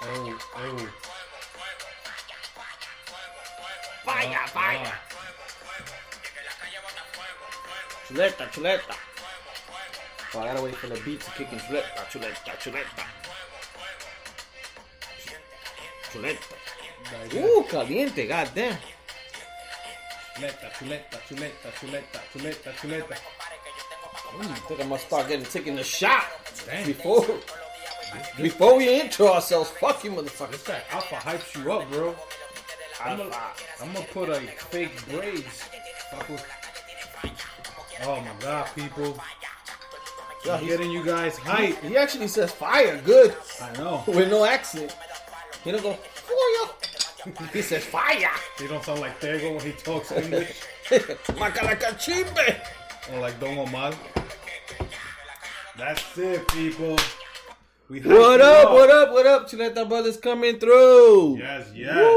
Oh, oh. Vaya, vaya. Chuleta, chuleta. Oh, I gotta wait for the beat to kick in. Chuleta, chuleta, chuleta. Chuleta. Ooh, caliente, goddamn. Chuleta, chuleta, chuleta, chuleta, chuleta, chuleta. I think I must start getting taking the shot Damn. before before we intro ourselves. Fuck you, motherfuckers. This guy Alpha hypes you up, bro. I'm gonna, I'm gonna put a fake braids. Oh my god, people. Yeah, I'm getting you guys hype. He actually says fire good I know. with no accent. He don't go fire. He says fire. They don't sound like Tego when he talks English. Macalacachimbe. or like Don Omar. That's it, people. We What you up? What up? What up? Chuleta brothers coming through. Yes, yes. woo,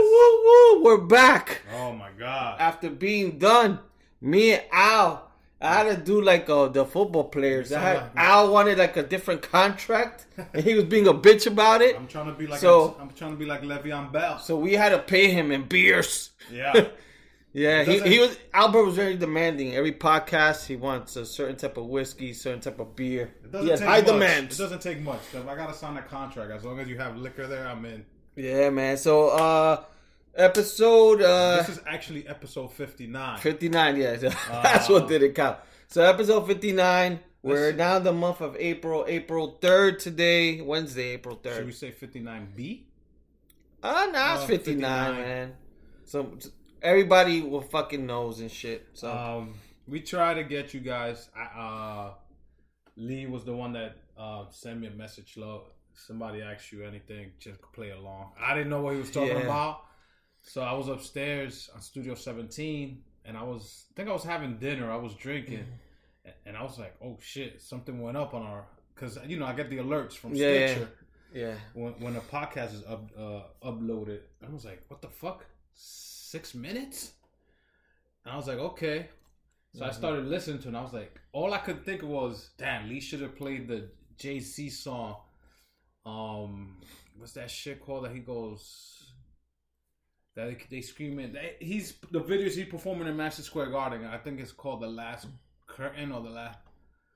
woo. Woo. We're back Oh my god. after being done. Me and Al. I had to do like uh, the football players. I had, like- Al wanted like a different contract, and he was being a bitch about it. I'm trying to be like So- I'm trying to be like Le'Veon Bell. So we had to pay him in beers. Yeah. Yeah, he, he was Albert was very demanding. Every podcast he wants a certain type of whiskey, certain type of beer. It doesn't take high much. demands. It doesn't take much. If I gotta sign a contract, as long as you have liquor there, I'm in. Yeah, man. So uh episode uh This is actually episode 59. 59, yeah. That's what did it count. So episode 59, we're Let's- now the month of April, April 3rd today, Wednesday, April third. Should we say 59B? Ah, nah, it's Oh, 59, 59. man. So everybody will fucking knows and shit. So Um, we try to get you guys. Uh, Lee was the one that uh, sent me a message. Low, somebody asked you anything, just play along. I didn't know what he was talking Yeah. about, so I was upstairs on Studio 17, and I was, I think I was having dinner. I was drinking, Mm-hmm. and I was like, "Oh shit, something went up on our." Because you know I get the alerts from Yeah, yeah. Stitcher yeah. when when a podcast is up, uh, uploaded. I was like, "What the fuck? Six minutes?" And I was like, "Okay." So I started listening to it. and I was like, all I could think of was, "Damn, Lee should have played the Z song." Um, what's that shit called that he goes? That they, they screaming. He's the videos he performing in Madison Square Garden. I think it's called the Last Curtain or the last.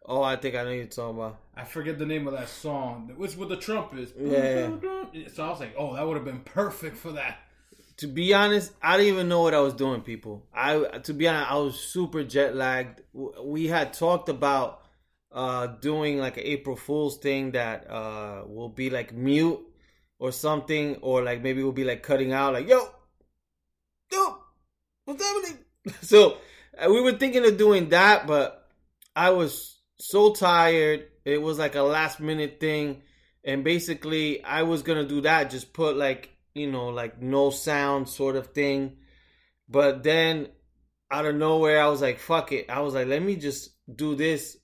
Oh, I think I know you're talking about. I forget the name of that song. It's with the trumpets. Yeah. So I was like, oh, that would have been perfect for that. To be honest, I didn't even know what I was doing, people. I to be honest, I was super jet lagged. We had talked about uh doing like an April Fool's thing that uh will be like mute or something, or like maybe we'll be like cutting out like yo, yo, what's happening? So uh, we were thinking of doing that, but I was so tired. It was like a last minute thing, and basically I was gonna do that, just put like you know like no sound sort of thing. But then out of nowhere, I was like, fuck it. I was like, let me just do this,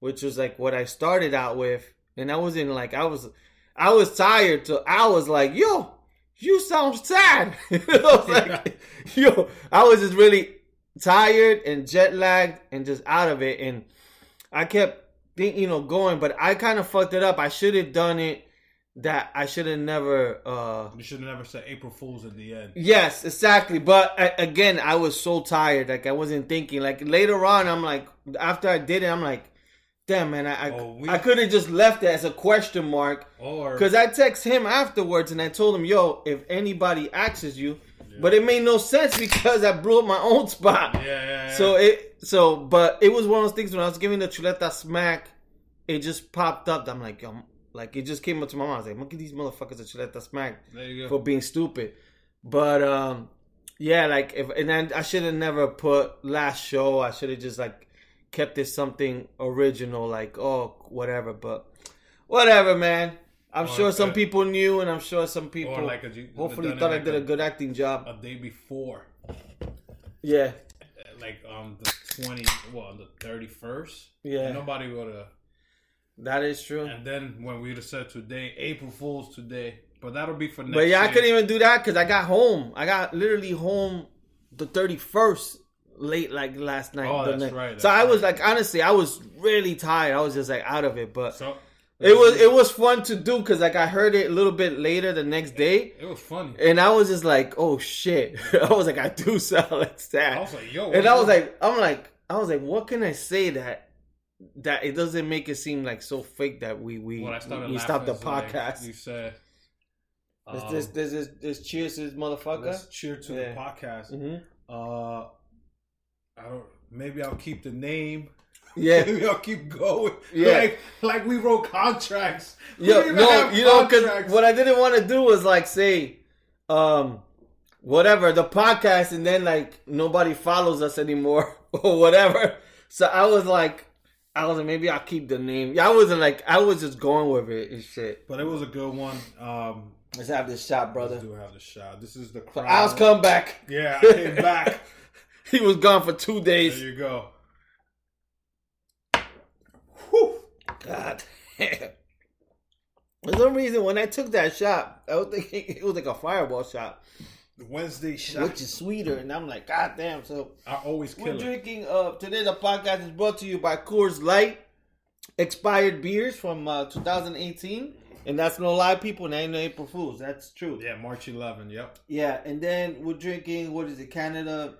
which was like what I started out with, and I wasn't like I was, I was tired. So I was like, yo. You sound sad. I was like, yo, I was just really tired and jet lagged and just out of it. And I kept think you know going, but I kind of fucked it up. I should have done it. That I should have never. uh You should have never said April Fools in the end. Yes, exactly. But I, again, I was so tired. Like I wasn't thinking. Like later on, I'm like, after I did it, I'm like, damn man, I I, Oh, we- I could have just left it as a question mark. Or Because I text him afterwards and I told him, yo, if anybody axes you, but it made no sense because I blew up my own spot. yeah, yeah, yeah. So it so but it was one of those things when I was giving the chuleta smack, it just popped up. I'm like, yo, like it just came up to my mind. I was like, look at these motherfuckers that you let there smack for being stupid. But um yeah, like if and then I should have never put last show. I should have just like kept it something original, like oh whatever. But whatever, man. I'm Or, sure some uh, people knew, and I'm sure some people like a, hopefully thought I did a good acting job. a day before, Yeah, like um the twenty, well on the thirty first. Yeah. nobody would have. That is true. And then when we'd have said today, April Fools today, but that'll be for next. But yeah, I couldn't even do that because I got home. I got literally home the 31st late like last night. Oh, the that's night. right, so that's I was right. like, honestly, I was really tired. I was just like out of it. But So It was it was fun to do because like I heard it a little bit later the next day, It was funny. and I was just like, "Oh shit!" I was like, "I do sound like that," I was like, yo. and I was like, "I'm like, I was like, what can I say that that it doesn't make it seem like so fake that we we when I we laughing, stopped the it's like podcast." you said. This um, this this this, this cheers this motherfucker. let's cheer to Yeah. the podcast. hmm Uh, I don't. Maybe I'll keep the name. Yeah, Maybe I'll keep going. Yeah. Like, like we wrote contracts. We Yo, no, have you know, because contracts. what I didn't want to do was like say, um, whatever the podcast, and then like nobody follows us anymore or whatever. So I was like, I was like, maybe I'll keep the name. Yeah, I wasn't like, I was just going with it and shit. But it was a good one. Um, Let's have this shot, brother. brother. do have the shot. This is the For crown. Al's comeback. Yeah, I came back. he was gone for two days. there you go. Whew. God damn. For some reason, when I took that shot, I was thinking it was like a fireball shot, The Wednesday shot. which is sweeter. And I'm like, God damn. So I always we're it. drinking. Uh, today the podcast is brought to you by Coors Light, expired beers from uh, 2018, and that's no lie, people. And ain't no April Fools. That's true. Yeah, March 11. Yep. Yeah, and then we're drinking. What is it? Canada.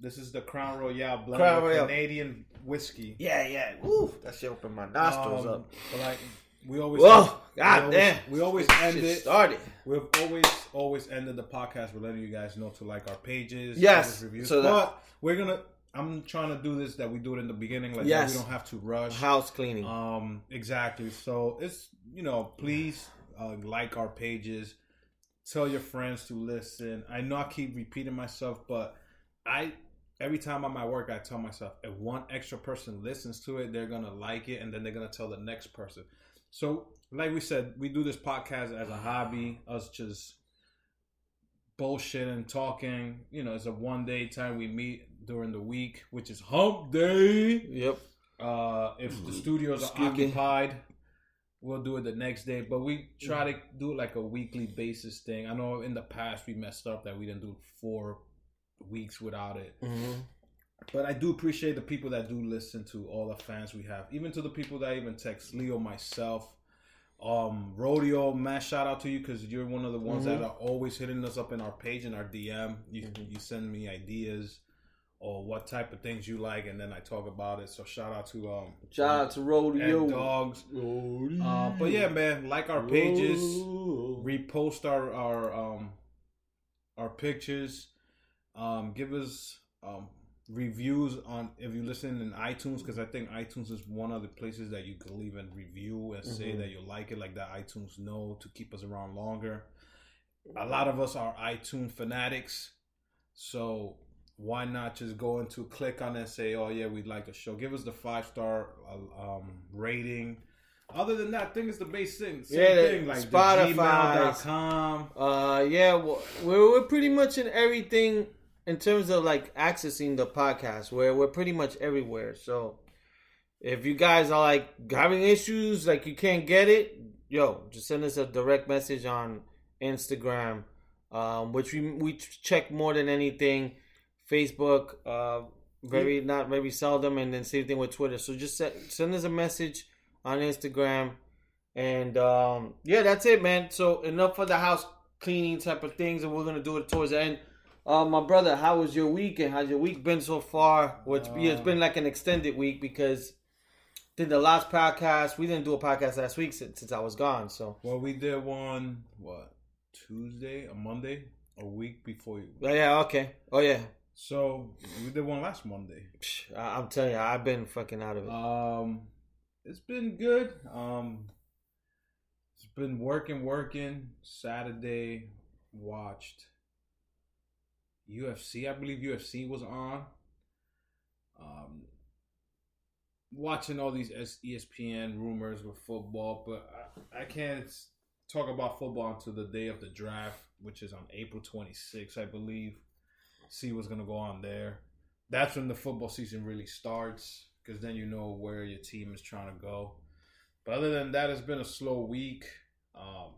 This is the Crown Royal blend Crown Royal. Canadian whiskey. Yeah, yeah. Woo, that shit opened my nostrils Um, up. But like we always. Whoa, we god always- damn. We always end it. Started. We've always always ended the podcast with letting you guys know to like our pages. Yes, reviews. so that- but we're gonna. I'm trying to do this that we do it in the beginning, like Yes. we don't have to rush. House cleaning. Um, exactly. So it's you know, please uh, like our pages. Tell your friends to listen. I know I keep repeating myself, but I every time I'm at work, I tell myself if one extra person listens to it, they're gonna like it, and then they're gonna tell the next person. So, like we said, we do this podcast as a hobby. Us just bullshit and talking. You know, it's a one day time we meet during the week, which is Hump Day. yep. Uh, if the studios are occupied, we'll do it the next day. But we try to do it like a weekly basis thing. I know in the past we messed up that we didn't do four weeks without it. hmm But I do appreciate the people that do listen to all the fans we have, even to the people that even text Leo, myself, um, Rodeo. Man, shout out to you because you're one of the ones Mhm. that are always hitting us up in our page and our DM. You you send me ideas or what type of things you like, and then I talk about it. So shout out to um, Shout out to Rodeo. and dogs. Rodeo. Uh, but yeah, man, like our pages, Rodeo. repost our our um our pictures, um, give us um reviews on if you listen in iTunes because I think iTunes is one of the places that you can leave a review and say Mhm. that you like it, like that iTunes know to keep us around longer. A lot of us are iTunes fanatics, so why not just go into click on it and say, "Oh yeah, we'd like the show." Give us the five star uh, um, rating. Other than that, I think it's the base thing. Same Yeah, thing like Spotify. the gmail.com. Uh, yeah, well, we're we're pretty much in everything in terms of like accessing the podcast. Where we're pretty much everywhere. So if you guys are like having issues, like you can't get it, yo, just send us a direct message on Instagram, um, which we we check more than anything. Facebook, uh, very not very seldom, and then same thing with Twitter. So just se- send us a message on Instagram. And um, yeah, that's it, man. So enough for the house cleaning type of things, and we're gonna do it towards the end. Uh, my brother, how was your week, and how's your week been so far? Which it's been like an extended week because did the last podcast. We didn't do a podcast last week since, since I was gone. So Well, we did one what Tuesday, a Monday, a week before you. yeah, yeah, okay. Oh yeah, So we did one last Monday. Psh, I- I'm telling you, I've been fucking out of it. Um, it's been good. Um, it's been working, working. Saturday watched UFC. I believe UFC was on. Um, watching all these ESPN rumors with football, but I, I can't talk about football until the day of the draft, which is on April 26th, I believe. See what's gonna go on there. That's when the football season really starts, because then you know where your team is trying to go. But other than that, it's been a slow week. Um,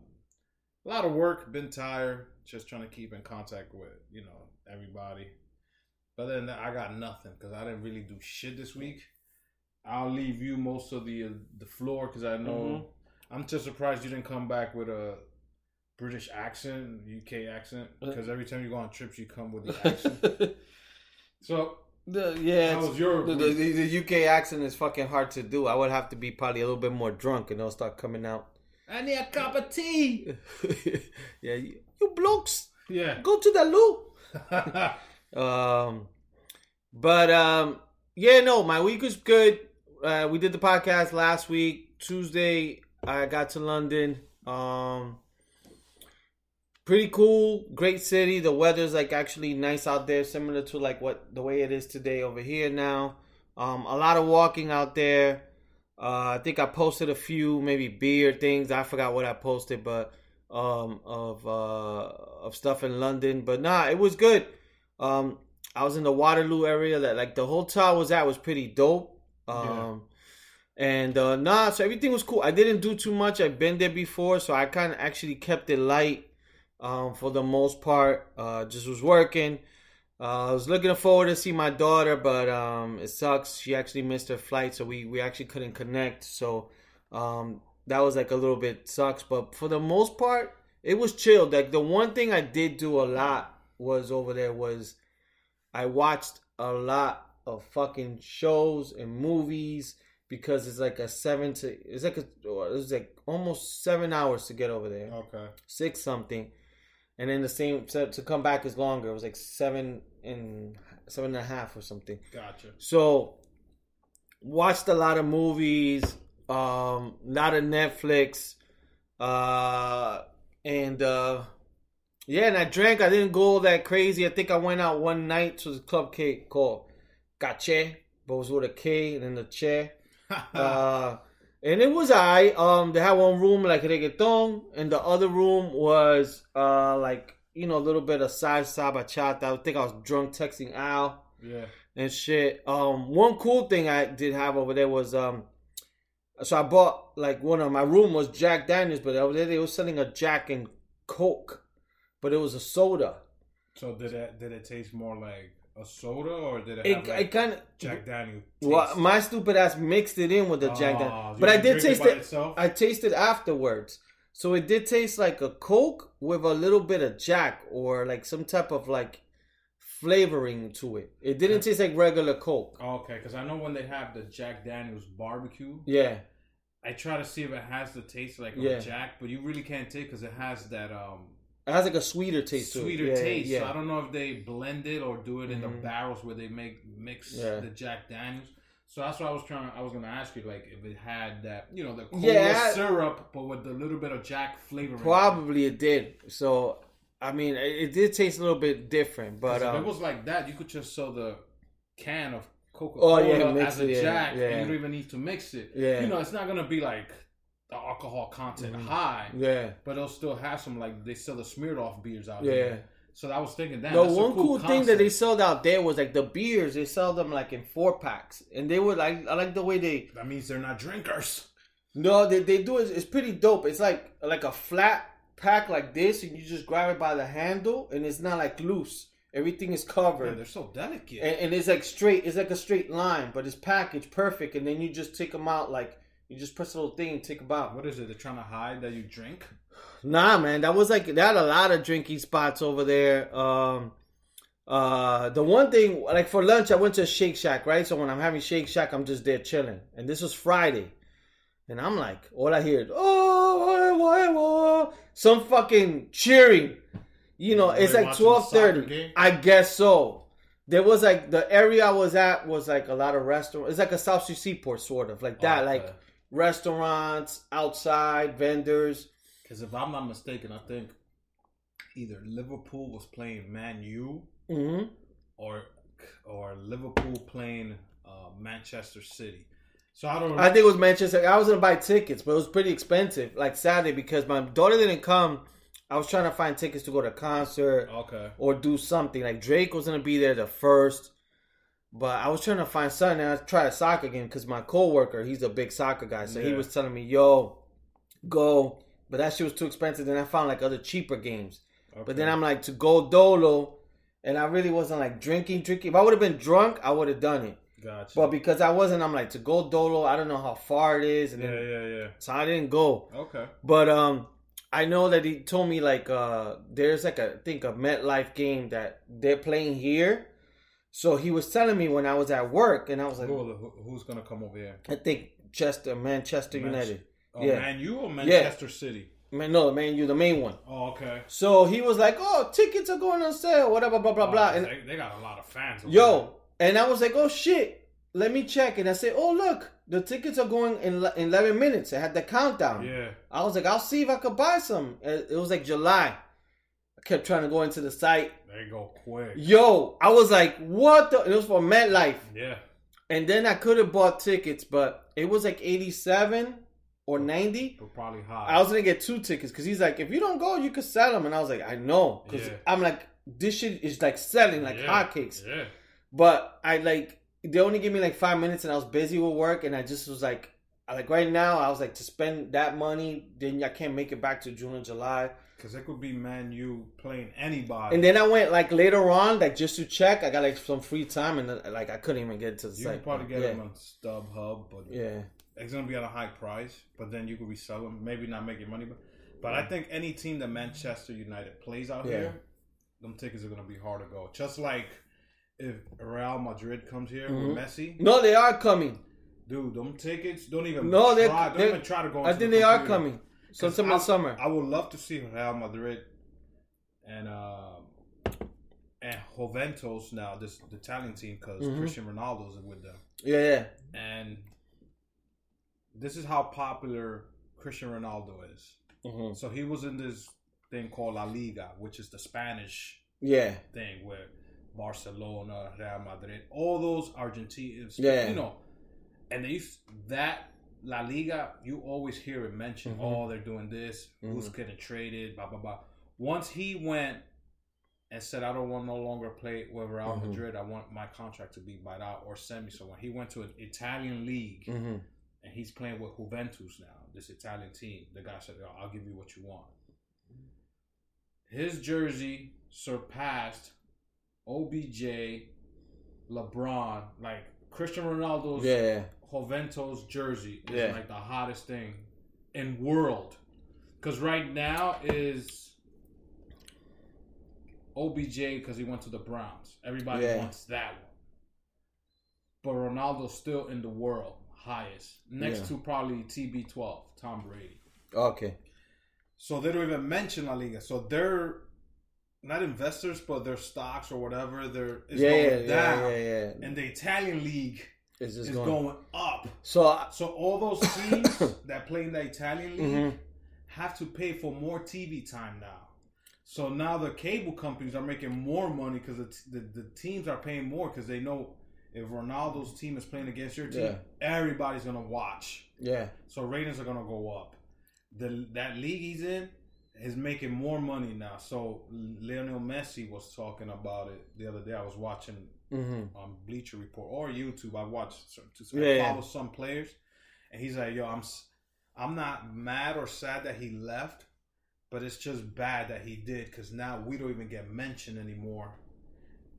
a lot of work, been tired, just trying to keep in contact with you know everybody. But other than that, I got nothing because I didn't really do shit this week. I'll leave you most of the uh, the floor because I know I'm just surprised you didn't come back with a British accent, UK accent, because every time you go on trips, you come with the accent. so, The, yeah, How was your the, the, the UK accent is fucking hard to do. I would have to be probably a little bit more drunk, and it'll start coming out. I need a cup of tea. yeah, you, you blokes, Yeah. go to the loo. Um, but um, yeah, no, my week was good. Uh, we did the podcast last week. Tuesday, I got to London. Um, pretty cool, great city. The weather's like actually nice out there, similar to like what the way it is today over here now. Um, a lot of walking out there. Uh, I think I posted a few maybe beer things. I forgot what I posted, but um, of uh, of stuff in London. But nah, it was good. Um, I was in the Waterloo area. That like the hotel I was at was pretty dope. Um, and uh, nah, so everything was cool. I didn't do too much. I've been there before, so I kind of actually kept it light um, for the most part. Uh, just was working. Uh, I was looking forward to see my daughter, but um, it sucks. She actually missed her flight, so we, we actually couldn't connect. So um, that was like a little bit sucks. But for the most part, it was chilled. Like the one thing I did do a lot was over there was I watched a lot of fucking shows and movies because it's like a seven to it's like a it's like almost seven hours to get over there okay. six something, and then the same to, to come back is longer. It was like seven and seven and a half or something. Gotcha. So watched a lot of movies, um, lot of Netflix, uh, and uh, yeah, and I drank. I didn't go that crazy. I think I went out one night to the club cake called Cache, but it was with a K and then the Che. Uh, and it was I. Um, they had one room like reggaeton, and the other room was uh like you know a little bit of salsa bachata. I think I was drunk texting Al yeah. and shit. Um, one cool thing I did have over there was um, so I bought like one of my room was Jack Daniels, but over there they were selling a Jack and Coke, but it was a soda. So did it did it taste more like a soda or did it, It, have it like kind of Jack Daniel? well, my stupid ass mixed it in with the Jack Oh, Daniels, you but I did taste it. itself? I tasted afterwards. So it did taste like a Coke with a little bit of Jack or like some type of like flavoring to it. It didn't taste like regular Coke. Okay, because I know when they have the Jack Daniels barbecue, Yeah. I try to see if it has the taste like Yeah. Jack, but you really can't take because it has that um It has like a sweeter taste to sweeter it. Yeah, taste. Yeah. So I don't know if they blend it or do it in the Mhm. barrels where they make mix the Jack Daniels. So that's what I was trying. I was gonna ask you, like, if it had that, you know, the cola Yeah. syrup, but with a little bit of Jack flavor. Probably it did. So I mean, it, did taste a little bit different, but But if um, it was like that, you could just sell the can of Coca Oh, yeah, as a it, Jack, yeah. and you don't even need to mix it. Yeah. you know, it's not gonna be like the alcohol content Mhm. high, yeah, but it'll still have some like they sell the Smirnoff beers out yeah. here. So I was thinking that The one cool, thing that they sold out there was like the beers. They sell them like in four packs, and they were like, I like the way they. that means they're not drinkers. No, they they do it. It's pretty dope. It's like like a flat pack like this, and you just grab it by the handle, and it's not like loose. Everything is Man, covered. they're so delicate. and, and it's like straight. It's like a straight line, but it's packaged perfect. And then you just take them out like you just press a little thing and take them out. what is it? They're trying to hide that you drink. Nah, man, that was like they had a lot of drinking spots over there. Um, uh, the one thing like for lunch, I went to Shake Shack, right? So when I'm having Shake Shack, I'm just there chilling, and this was Friday, and I'm like, all I hear is oh, why, why, why? some fucking cheering. You know, it's like watching the twelve soccer thirty. game? I guess so. There was like the area I was at was like a lot of restaurants. It's like a South Street Seaport sort of like that, like restaurants outside, vendors. because if I'm not mistaken, I think either Liverpool was playing Man U hmm or or Liverpool playing uh, Manchester City. So I don't. I think it was Manchester. I was gonna buy tickets, but it was pretty expensive. Like Saturday because my daughter didn't come. I was trying to find tickets to go to a concert okay. or do something. Like Drake was gonna be there the first, but I was trying to find something. And I tried soccer again because my coworker, he's a big soccer guy, so he was telling me, "Yo, go," but that shit was too expensive. Then I found like other cheaper games. But then I'm like to go dolo, and I really wasn't like drinking, drinking. If I would have been drunk, I would have done it. Gotcha. But because I wasn't, I'm like to go Dolo. I don't know how far it is, and yeah, then, yeah, yeah. so I didn't go. Okay. But um, I know that he told me like uh, there's like a I think a MetLife game that they're playing here. So he was telling me when I was at work, and I was like, Who, who- who's gonna come over here? I think Chester, Manchester Man- United. Oh, Yeah. Man U or Manchester City? Man, no, man, you the main one. Oh, okay. So he was like, "Oh, tickets are going on sale, whatever, blah blah Oh, blah." And they, they got a lot of fans. yo, and I was like, "Oh shit, let me check." And I said, "Oh look, the tickets are going in in eleven minutes." I had the countdown. Yeah. I was like, "I'll see if I could buy some." It was like July. I kept trying to go into the site. They go quick. Yo, I was like, "What the?" It was for MetLife, Yeah. and then I could have bought tickets, but it was like eighty-seven or ninety. But probably high. I was gonna get two tickets because he's like, if you don't go, you could sell them, and I was like, I know, because Yeah. I'm like, this shit is like selling like yeah. hotcakes. Yeah. But I like they only gave me like five minutes, and I was busy with work, and I just was like, I like right now, I was like to spend that money, then I can't make it back to June or July, Because it could be Man U playing anybody. and then I went like later on, like just to check, I got like some free time, and then, like I couldn't even get to the you site. probably get yeah. them on StubHub, but Yeah, it's gonna be at a high price. But then you could resell them, maybe not making money. But, but I think any team that Manchester United plays out Yeah. here, them tickets are gonna be hard to go. Just like if Real Madrid comes here with Messi, no, they are coming. dude, them tickets don't even No, try, don't even try to go. I think the they are coming sometime I- in summer. I would love to see Real Madrid and uh, and Juventus now, this the Italian team, because Mhm. Cristiano Ronaldo's with them, Yeah, yeah, and this is how popular Cristiano Ronaldo is. hmm So he was in this thing called La Liga, which is the Spanish yeah, thing where Barcelona, Real Madrid, all those Argentines, Yeah. you know, and they used that La Liga, you always hear it mentioned. Mhm. Oh, they're doing this. Who's Mhm. getting traded? Blah blah blah. Once he went and said, "I don't want no longer play with Real Mhm. Madrid. I want my contract to be bought out or send me somewhere." He went to an Italian league hmm and he's playing with Juventus now, this Italian team. The guy said, I'll give you what you want. His jersey surpassed OBJ, LeBron, like Cristiano Ronaldo's yeah. Juventus jersey is Yeah. like the hottest thing in world. Because right now is OBJ because he went to the Browns. Everybody Yeah. wants that one. But Ronaldo's still in the world highest, next Yeah. to probably TB12, Tom Brady. Okay. So they don't even mention La Liga. So they're not investors, but their stocks or whatever, they're is yeah, yeah, going down. yeah, yeah, yeah. And the Italian league It's just is going. going up. So, I- So all those teams that play in the Italian league Mhm. have to pay for more TV time now. So now the cable companies are making more money because the, the the teams are paying more because they know if Ronaldo's team is playing against your team, Yeah. everybody's gonna watch. yeah, So ratings are gonna go up. The that league he's in is making more money now. So Lionel Messi was talking about it the other day. I was watching hmm on Bleacher Report or YouTube. I watched some, to Yeah, yeah. follow some players, and he's like, "Yo, I'm I'm not mad or sad that he left, but it's just bad that he did because now we don't even get mentioned anymore,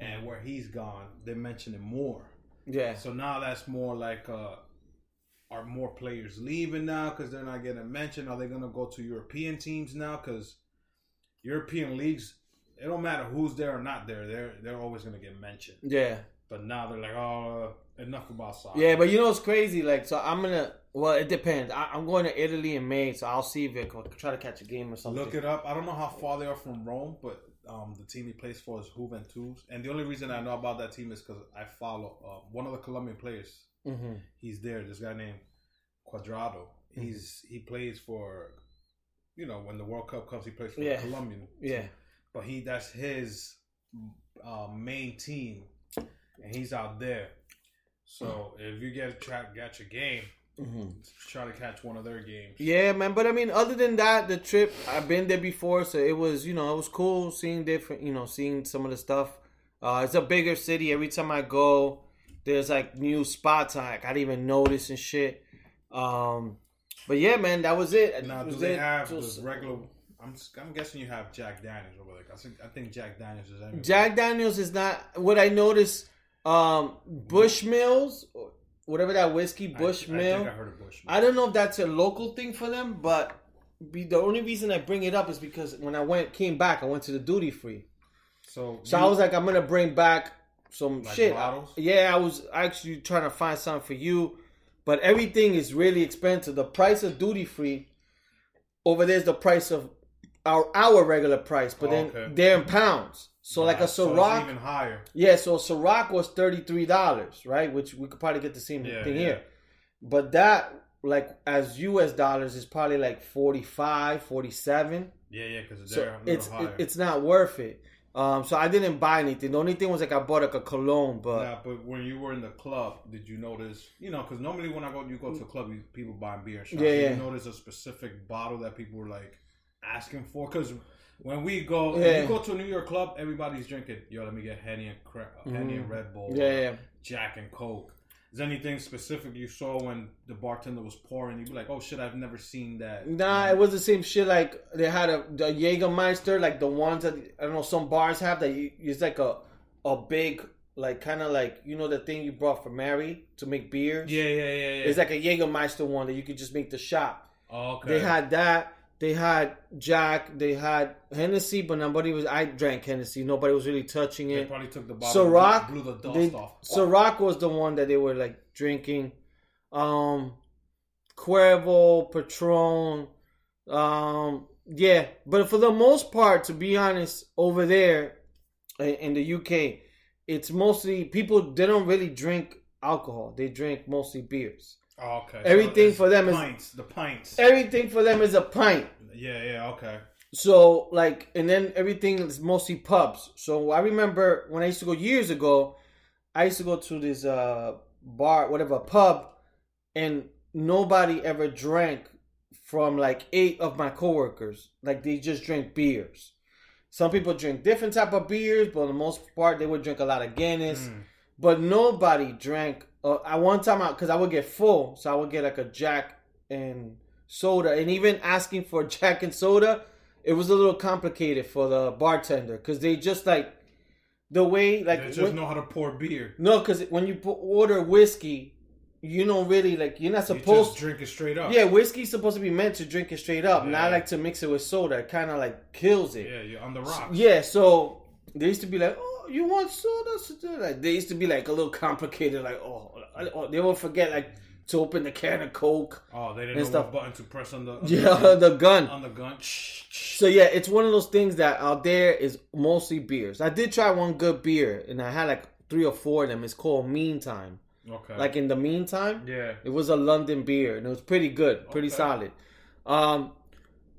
and where he's gone, they mention it more. yeah, So now that's more like, uh, are more players leaving now because they're not getting mentioned? Are they gonna go to European teams now? Because European leagues, it don't matter who's there or not there, they're they're always gonna get mentioned. yeah, But now they're like, oh, enough about soccer. yeah. But you know, it's crazy. Like, so I'm gonna. Well, it depends. I, I'm going to Italy in May, so I'll see if I can try to catch a game or something. Look it up. I don't know how far they are from Rome, but um, the team he plays for is Juventus. And the only reason I know about that team is because I follow uh, one of the Colombian players. Hmm He's there. This guy named Cuadrado. He's he plays for, you know, when the World Cup comes, he plays for Yeah. Colombian. Yeah, But he that's his uh, main team, and he's out there. So if you get try get your game, hmm try to catch one of their games. yeah, man. But I mean, other than that, the trip I've been there before, so it was, you know, it was cool seeing different, you know, seeing some of the stuff. Uh, it's a bigger city. Every time I go, there's like new spots I, I didn't even notice and shit. Um, but yeah, man, that was it. Now, That do they it. have Just- the regular? I'm I'm guessing you have Jack Daniels over there. I think I think Jack Daniels is everywhere. Jack Daniels is not what I noticed. Um, Bushmills, or whatever that whiskey, I- Bushmill. I, think I heard of Bushmill. I don't know if that's a local thing for them, but be, the only reason I bring it up is because when I went came back, I went to the duty free. so So you- I was like, I'm gonna bring back some Like shit. bottles? Yeah, I was actually trying to find something for you, but everything is really expensive. The price of duty free over there's the price of our our regular price, but then Okay. they're in pounds. So like a Nah, so Ciroc, even higher. yeah. So Ciroc was thirty three dollars, right? Which we could probably get the same Yeah, thing yeah. here, but that like as U.S. dollars is probably like 45, 47. Yeah, yeah, because So a it's higher. it, it's not worth it. Um, so I didn't buy anything. The only thing was like I bought like a cologne, but yeah, but when you were in the club, did you notice? You know, because normally when I go, you go to a club, you, people buy beer and shots. Yeah, Did yeah. You notice a specific bottle that people were like asking for? Because when we go, Yeah. you go to a New York club, everybody's drinking. Yo, let me get Henny and cra- Henny and Red Bull. Mm-hmm. yeah, yeah. Jack and Coke. Is anything specific you saw when the bartender was pouring? You'd be like, "Oh shit, I've never seen that." Nah, it was the same shit. Like they had a the Jägermeister, like the ones that I don't know some bars have that you, it's like a a big like kind of like you know the thing you brought for Mary to make beers. Yeah, yeah, yeah, yeah. It's like a Jägermeister one that you could just make the shot. oh, okay. They had that. They had Jack. They had Hennessy, but nobody was. I drank Hennessy. Nobody was really touching it. They probably took the bottle, Ciroc, blew the dust they, off. Ciroc was the one that they were like drinking. Um, Cuervo, Patron. Um, yeah, but for the most part, to be honest, over there in, in the UK, it's mostly people. They don't really drink alcohol. They drink mostly beers. Oh, okay. Everything it's for them is- pints. The pints. Everything for them is a pint. yeah, yeah. Okay. So like, and then everything is mostly pubs. So I remember when I used to go years ago, I used to go to this uh bar, whatever pub, and nobody ever drank from like eight of my coworkers. Like they just drink beers. Some people drink different type of beers, but for the most part they would drink a lot of Guinness. Mm. But nobody drank. Uh, I one time out because I would get full, so I would get like a Jack and soda, and even asking for Jack and soda, it was a little complicated for the bartender because they just like the way like They just when- know how to pour beer. no, because when you order whiskey, you don't really like you're not You supposed. just drink it straight up. yeah, whiskey's supposed to be meant to drink it straight up, Yeah. not like to mix it with soda. It kind of like kills it. Yeah, you're on the rocks. Yeah, so they used to be like, "Oh, you want soda?" soda?" Like they used to be like a little complicated. Like, oh, oh, they would forget like to open the can of Coke. Oh, they didn't know stuff. what button to press on the on Yeah, the, the gun. on the gun. So yeah, it's one of those things that out there is mostly beers. I did try one good beer, and I had like three or four of them. It's called Meantime. Okay. Like in the meantime, yeah. it was a London beer, and it was pretty good, pretty Okay. solid. Um,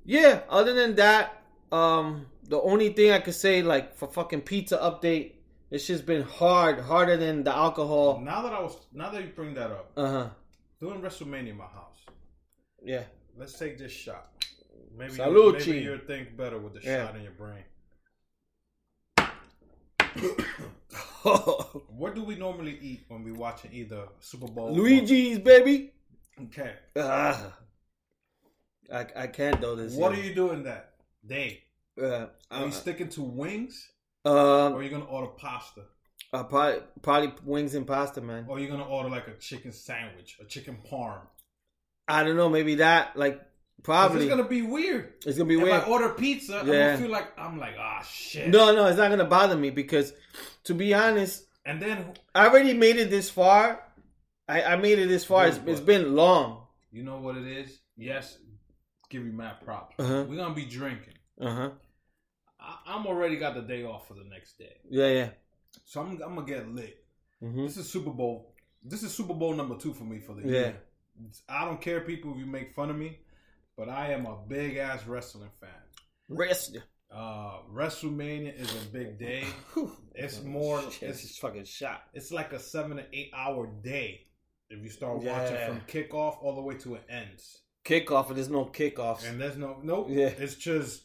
yeah. Other than that, um, the only thing I could say, like for fucking pizza update, it's just been hard, harder than the alcohol. Now that I was, now that you bring that up, Uh huh. doing WrestleMania in my house. Yeah. Let's take this shot. Maybe you, maybe you'll think better with the Yeah. shot in your brain. What do we normally eat when we watching either Super Bowl? or- Luigi's baby. Okay. Ah. I I can't do this. What are you doing that day? Uh, Are you uh, sticking to wings, um, or are you gonna order pasta, uh, probably probably wings and pasta, man. or are you gonna order like a chicken sandwich, a chicken parm? I don't know, maybe that like probably It's gonna be weird. it's gonna be if weird. I order pizza, I'm Yeah. gonna feel like I'm like, ah, shit. No, no, it's not gonna bother me because, to be honest, And then I already made it this far. I, I made it this far. It's, it's been long. you know what it is? Yes, give you my props. Uh-huh. We're gonna be drinking. Uh huh. I, I'm already got the day off for the next day, Yeah, yeah. so I'm, I'm gonna get lit. hmm This is Super Bowl. This is Super Bowl number two for me for the Yeah. year. I don't care, people, if you make fun of me, but I am a big ass wrestling fan. Rest. Uh, WrestleMania is a big day. It's more- it's fucking shot. It's like a seven to eight hour day if you start Yeah. watching from kickoff all the way to it ends. Kickoff, and there's no kickoffs. And there's no nope. Yeah. It's just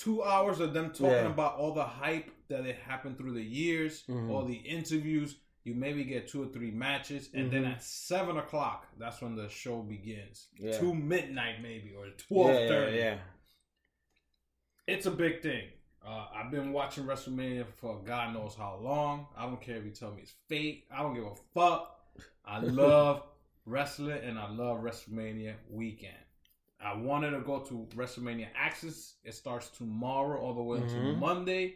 two hours of them talking Yeah. about all the hype that it happened through the years, Mhm. all the interviews. You maybe get two or three matches, and then Mhm. at seven o'clock, that's when the show begins. Yeah. Two midnight maybe or twelve yeah, yeah. It's a big thing. Uh, I've been watching WrestleMania for God knows how long. I don't care if you tell me it's fake. I don't give a fuck. I love wrestling and I love WrestleMania weekend. I wanted to go to WrestleMania Access. It starts tomorrow all the way until Mhm. Monday,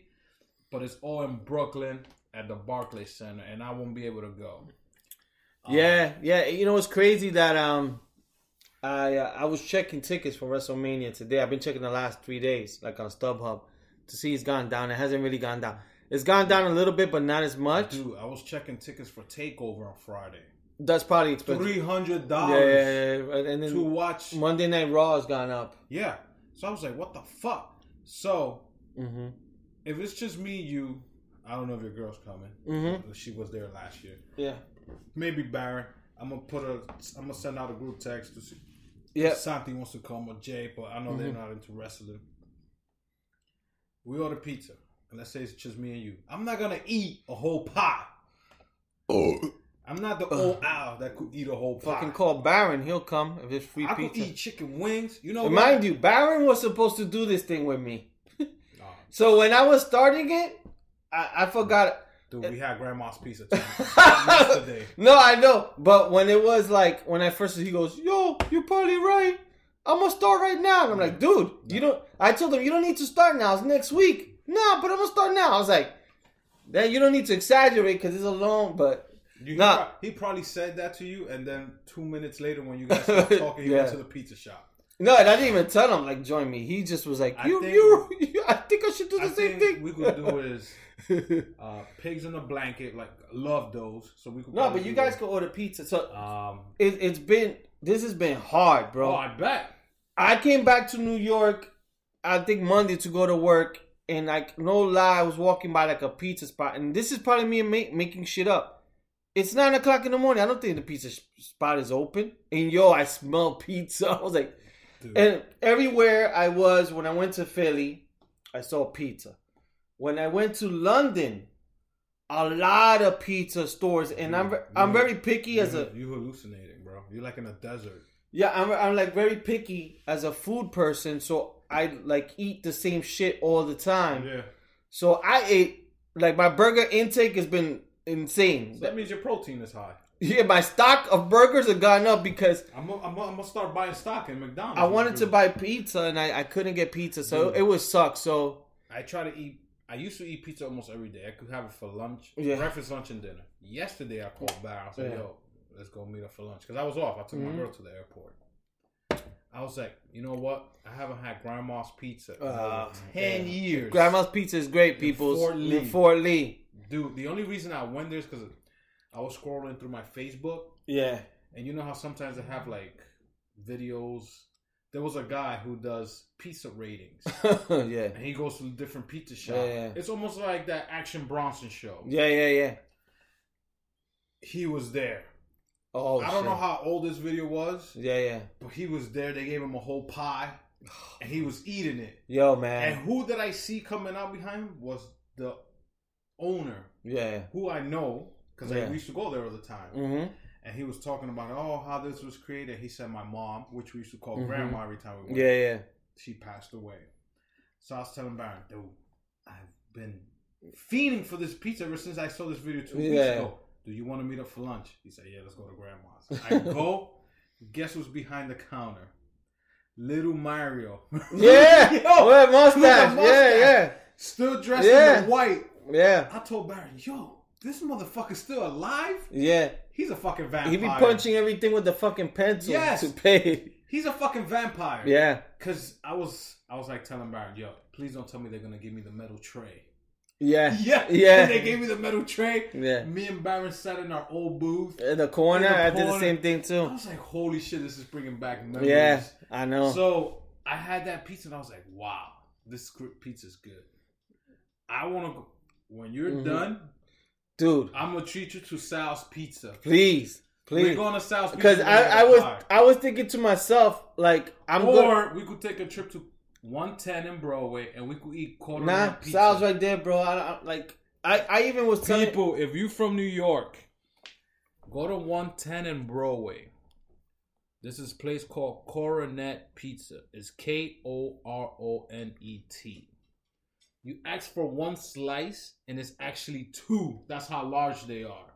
but it's all in Brooklyn at the Barclays Center, and I won't be able to go. Um, Yeah, yeah. You know, it's crazy that um, I uh, I was checking tickets for WrestleMania today. I've been checking the last three days, like on StubHub, to see it's gone down. It hasn't really gone down. It's gone down a little bit, but not as much. dude, I was checking tickets for Takeover on Friday. That's probably expensive. Three hundred dollars yeah, yeah, yeah. and to watch. Monday Night Raw has gone up. Yeah, so I was like, "What the fuck?" So Mm-hmm. if it's just me, you, I don't know if your girl's coming. Mhm. She was there last year. Yeah, Maybe Baron. I'm gonna put a. I'm gonna send out a group text to see yeah. if Santi wants to come or Jay, but I know they're Mhm. not into wrestling. We order pizza, and let's say it's just me and you. I'm not gonna eat a whole pot. I'm not the old owl that could eat a whole pot. Fucking call Baron. He'll come if it's free I could pizza. eat chicken wings. You know mind you, Baron was supposed to do this thing with me. Nah, So when I was starting it, I, I forgot. dude, we had grandma's pizza yesterday. No, I know. But when it was like when I first he goes, "Yo, you're probably right. I'm gonna start right now." And I'm like, "Dude, you don't." I told him you don't need to start now. It's next week. No, but I'm gonna start now. I was like, "Then you don't need to exaggerate because it's a long." But You, Nah. he, probably said that to you, and then two minutes later, when you guys started talking, he Yeah. went to the pizza shop. no, and I didn't even tell him like join me. He just was like, I think- you, I think I should do the I same think thing." we could do is uh, pigs in a blanket. Like love those, so we could. no, but you guys can order pizza. So Um, it, it's been this has been hard, bro. oh, I bet. I came back to New York, I think Monday to go to work, and like no lie, I was walking by like a pizza spot, and this is probably me ma- making shit up. It's nine o'clock in the morning. I don't think the pizza spot is open, and yo, I smell pizza. I was like, Dude. and everywhere I was when I went to Philly, I saw pizza. When I went to London, a lot of pizza stores, and I'm I'm very picky as a you hallucinating, bro. You're like in a desert. yeah, I'm I'm like very picky as a food person, so I like eat the same shit all the time. Yeah, So I ate like my burger intake has been insane. so that means your protein is high. Yeah, my stock of burgers have gone up because I'm gonna I'm, gonna- I'm start buying stock in McDonald's. I wanted to buy pizza and I, I couldn't get pizza, so Dude. it was suck. So I try to eat. I used to eat pizza almost every day. I could have it for lunch, Yeah. breakfast, lunch, and dinner. Yesterday, I called back. I said, Yeah. "Yo, let's go meet up for lunch." Because I was off. I took Mhm. my girl to the airport. I was like, you know what? I haven't had grandma's pizza in Uh, ten yeah. years. Grandma's pizza is great, people. Fort Lee. Fort Lee. Dude. The only reason I went there is because I was scrolling through my Facebook, Yeah. and you know how sometimes they have like videos. There was a guy who does pizza ratings, yeah. and he goes to different pizza shops. Yeah, yeah. It's almost like that Action Bronson show. Yeah, yeah, yeah. He was there. Oh, I don't shit. know how old this video was, Yeah, yeah. but he was there. They gave him a whole pie, and he was eating it. Yo, man. And who did I see coming out behind him was the owner, Yeah. who I know because Yeah. I used to go there all the time. Mm-hmm. And he was talking about oh how this was created. He said my mom, which we used to call Mhm. grandma every time we went, Yeah, yeah. she passed away. So I was telling Baron, dude, I've been fiending for this pizza ever since I saw this video two weeks ago. Do you want to meet up for lunch? He said, Yeah, let's go to grandma's. I go. Guess who's behind the counter? Little Mario. Yeah. Yo, What mustache? Yeah, Yeah. Still dressed Yeah. in white. Yeah, I told Baron, yo, this motherfucker's still alive? yeah, He's a fucking vampire. He be punching everything with the fucking pencil Yes. to pay. He's a fucking vampire. Yeah, Cause I was I was like telling Baron, yo, please don't tell me they're gonna give me the metal tray. yeah, Yeah, Yeah. they gave me the metal tray. yeah. Me and Baron sat in our old booth. In the corner, In the I did the same thing too. I was like, holy shit, this is bringing back memories. Yeah, I know. So I had that pizza and I was like, wow, this pizza's good. I want to go. When you're Mhm. done, Dude, I'm gonna treat you to Sal's Pizza. please, please, We're going to Sal's Pizza Because I, I was pie. I was thinking to myself, like, I'm or going we could take a trip to 110 in Broadway and we could eat quarter Nah, pizza. Sal's right there, bro. I, I like I, I even was telling People, if you from New York, go to 110 in Broadway. This is a place called Koronet Pizza. It's K O R O N E T. You ask for one slice, and it's actually two. That's how large they are.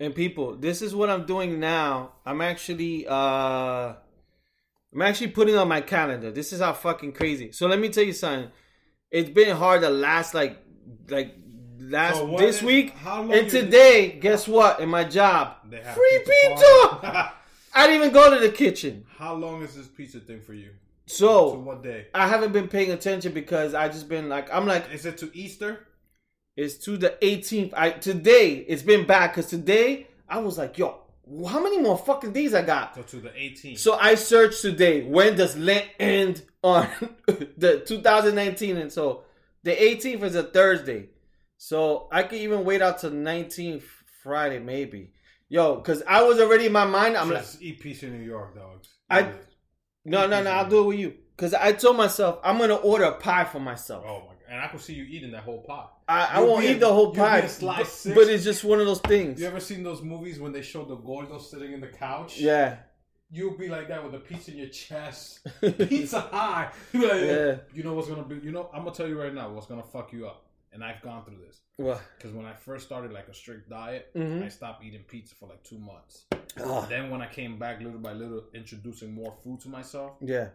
And people, this is what I'm doing now. I'm actually uh I'm actually putting on my calendar. This is how fucking crazy. So let me tell you something. It's been hard the last like like last So this is- week how long and you- today, guess what? In my job, free pizza pizza. I didn't even go to the kitchen. how long is this pizza thing for you? So To what day? I haven't been paying attention because I just been like I'm like Is it to Easter? it's to the 18th. I today it's been bad because today I was like, yo, how many more fucking days I got? So to the 18th. So I searched today. When does Lent end on the 2019? And so the 18th is a Thursday. So I could even wait out to 19th Friday maybe. Yo, because I was already in my mind. I'm like, Just eat pizza in New York, dogs. I- no, no, no. I'll do it with you. Because I told myself I'm gonna order a pie for myself. Oh my god! And I could see you eating that whole pie. I, I You'll won't eat a- the whole pie, a slice but, six. but it's just one of those things. You ever seen those movies when they show the gordo sitting in the couch? Yeah, You'll be like that with a pizza in your chest, pizza high. Like, Yeah. You know what's gonna be? You know, I'm gonna tell you right now what's gonna fuck you up. And I've gone through this Well, because when I first started like a strict diet, Mhm. I stopped eating pizza for like two months. ugh, Then when I came back little by little, introducing more food to myself, yeah.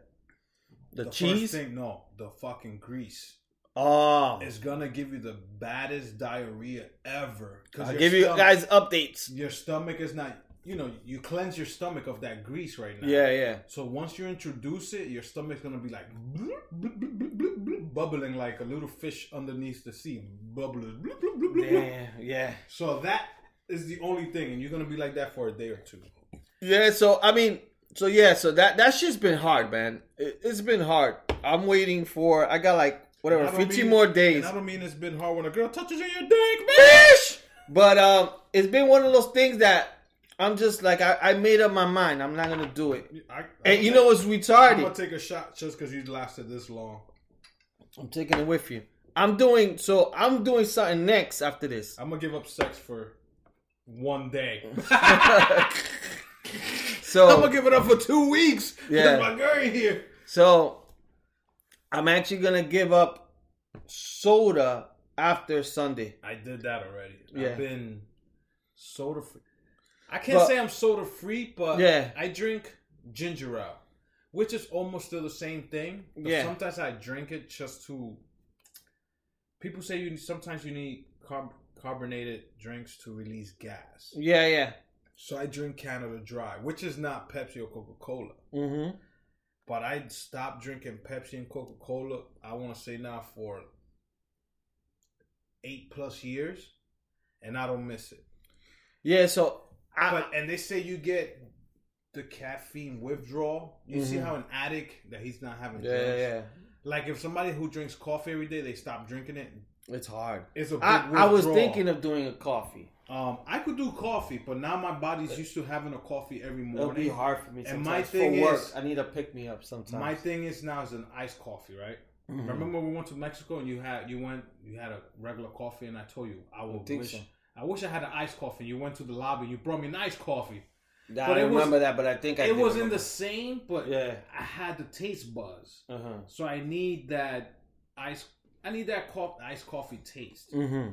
The, the cheese. thing, no, the fucking grease. oh, it's gonna give you the baddest diarrhea ever. I'll give you guys updates. Your stomach is not. You know, you cleanse your stomach of that grease right now. Yeah, yeah. So once you introduce it, your stomach's gonna be like bloop, bloop, bloop, bubbling like a little fish underneath the sea, bubbling. bloop, bloop, bloop, bloop, bloop. Damn, yeah. So that is the only thing, and you're gonna be like that for a day or two. Yeah, so I mean, so yeah, so that that shit's been hard, man. It, it's been hard. I'm waiting for. I got like whatever, And I don't 15 mean- more days. I don't mean it's been hard when a girl touches your dick. Bitch! But um, it's been one of those things that I'm just like I, I made up my mind. I'm not gonna do it. I, I'm And you know what's I'm gonna take a shot just because you lasted this long. I'm taking it with you. I'm doing so. I'm doing something next after this. I'm gonna give up sex for one day. So I'm gonna give it up for two weeks. Yeah. Yeah, my girl here. So I'm actually gonna give up soda after Sunday. I did that already. Yeah. I've been soda free. I can't But- say I'm soda free, but Yeah. I drink ginger ale, which is almost still the same thing. But Yeah. sometimes I drink it just to. People say you sometimes you need carb- carbonated drinks to release gas. Yeah, yeah. So I drink Canada Dry, which is not Pepsi or Coca Cola. Mm-hmm. But I stopped drinking Pepsi and Coca Cola. I want to say now for eight plus years, and I don't miss it. Yeah. So I, But and they say you get the caffeine withdrawal. You see Mhm. how an addict that he's not having. yeah, yeah, yeah. Like if somebody who drinks coffee every day, they stop drinking it. It's hard. It's a big I, I was thinking of doing a coffee. Um, I could do coffee, but now my body's used to having a coffee every morning. It'll be hard for me. And my thing for work, is- I need to pick me up sometimes. My thing is now is an iced coffee, right? Mhm. Remember when we went to Mexico and you had you went you had a regular coffee and I told you I would wish. I wish I had an iced coffee. You went to the lobby and you brought me an iced coffee. I but was- remember that, but I think I it wasn't remember. the same, but Yeah. I had the taste buzz. Uh huh. So I need that ice. I need that co- iced coffee taste. Mm-hmm.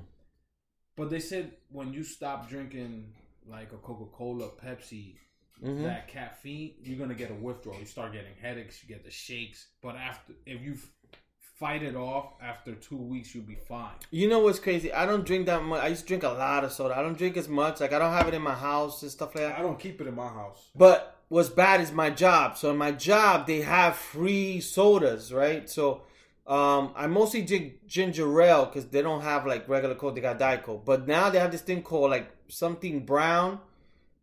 But they said when you stop drinking like a Coca Cola, Pepsi, Mhm. that caffeine, you're gonna get a withdrawal. You start getting headaches. You get the shakes. But after, if you fight it off after two weeks, you'll be fine. You know what's crazy? I don't drink that much. I used to drink a lot of soda. I don't drink as much. Like I don't have it in my house and stuff like that. I don't keep it in my house. But what's bad is my job. So in my job, they have free sodas, right? So um, I mostly drink ginger ale because they don't have like regular Coke. They got Diet Coke. But now they have this thing called like something brown.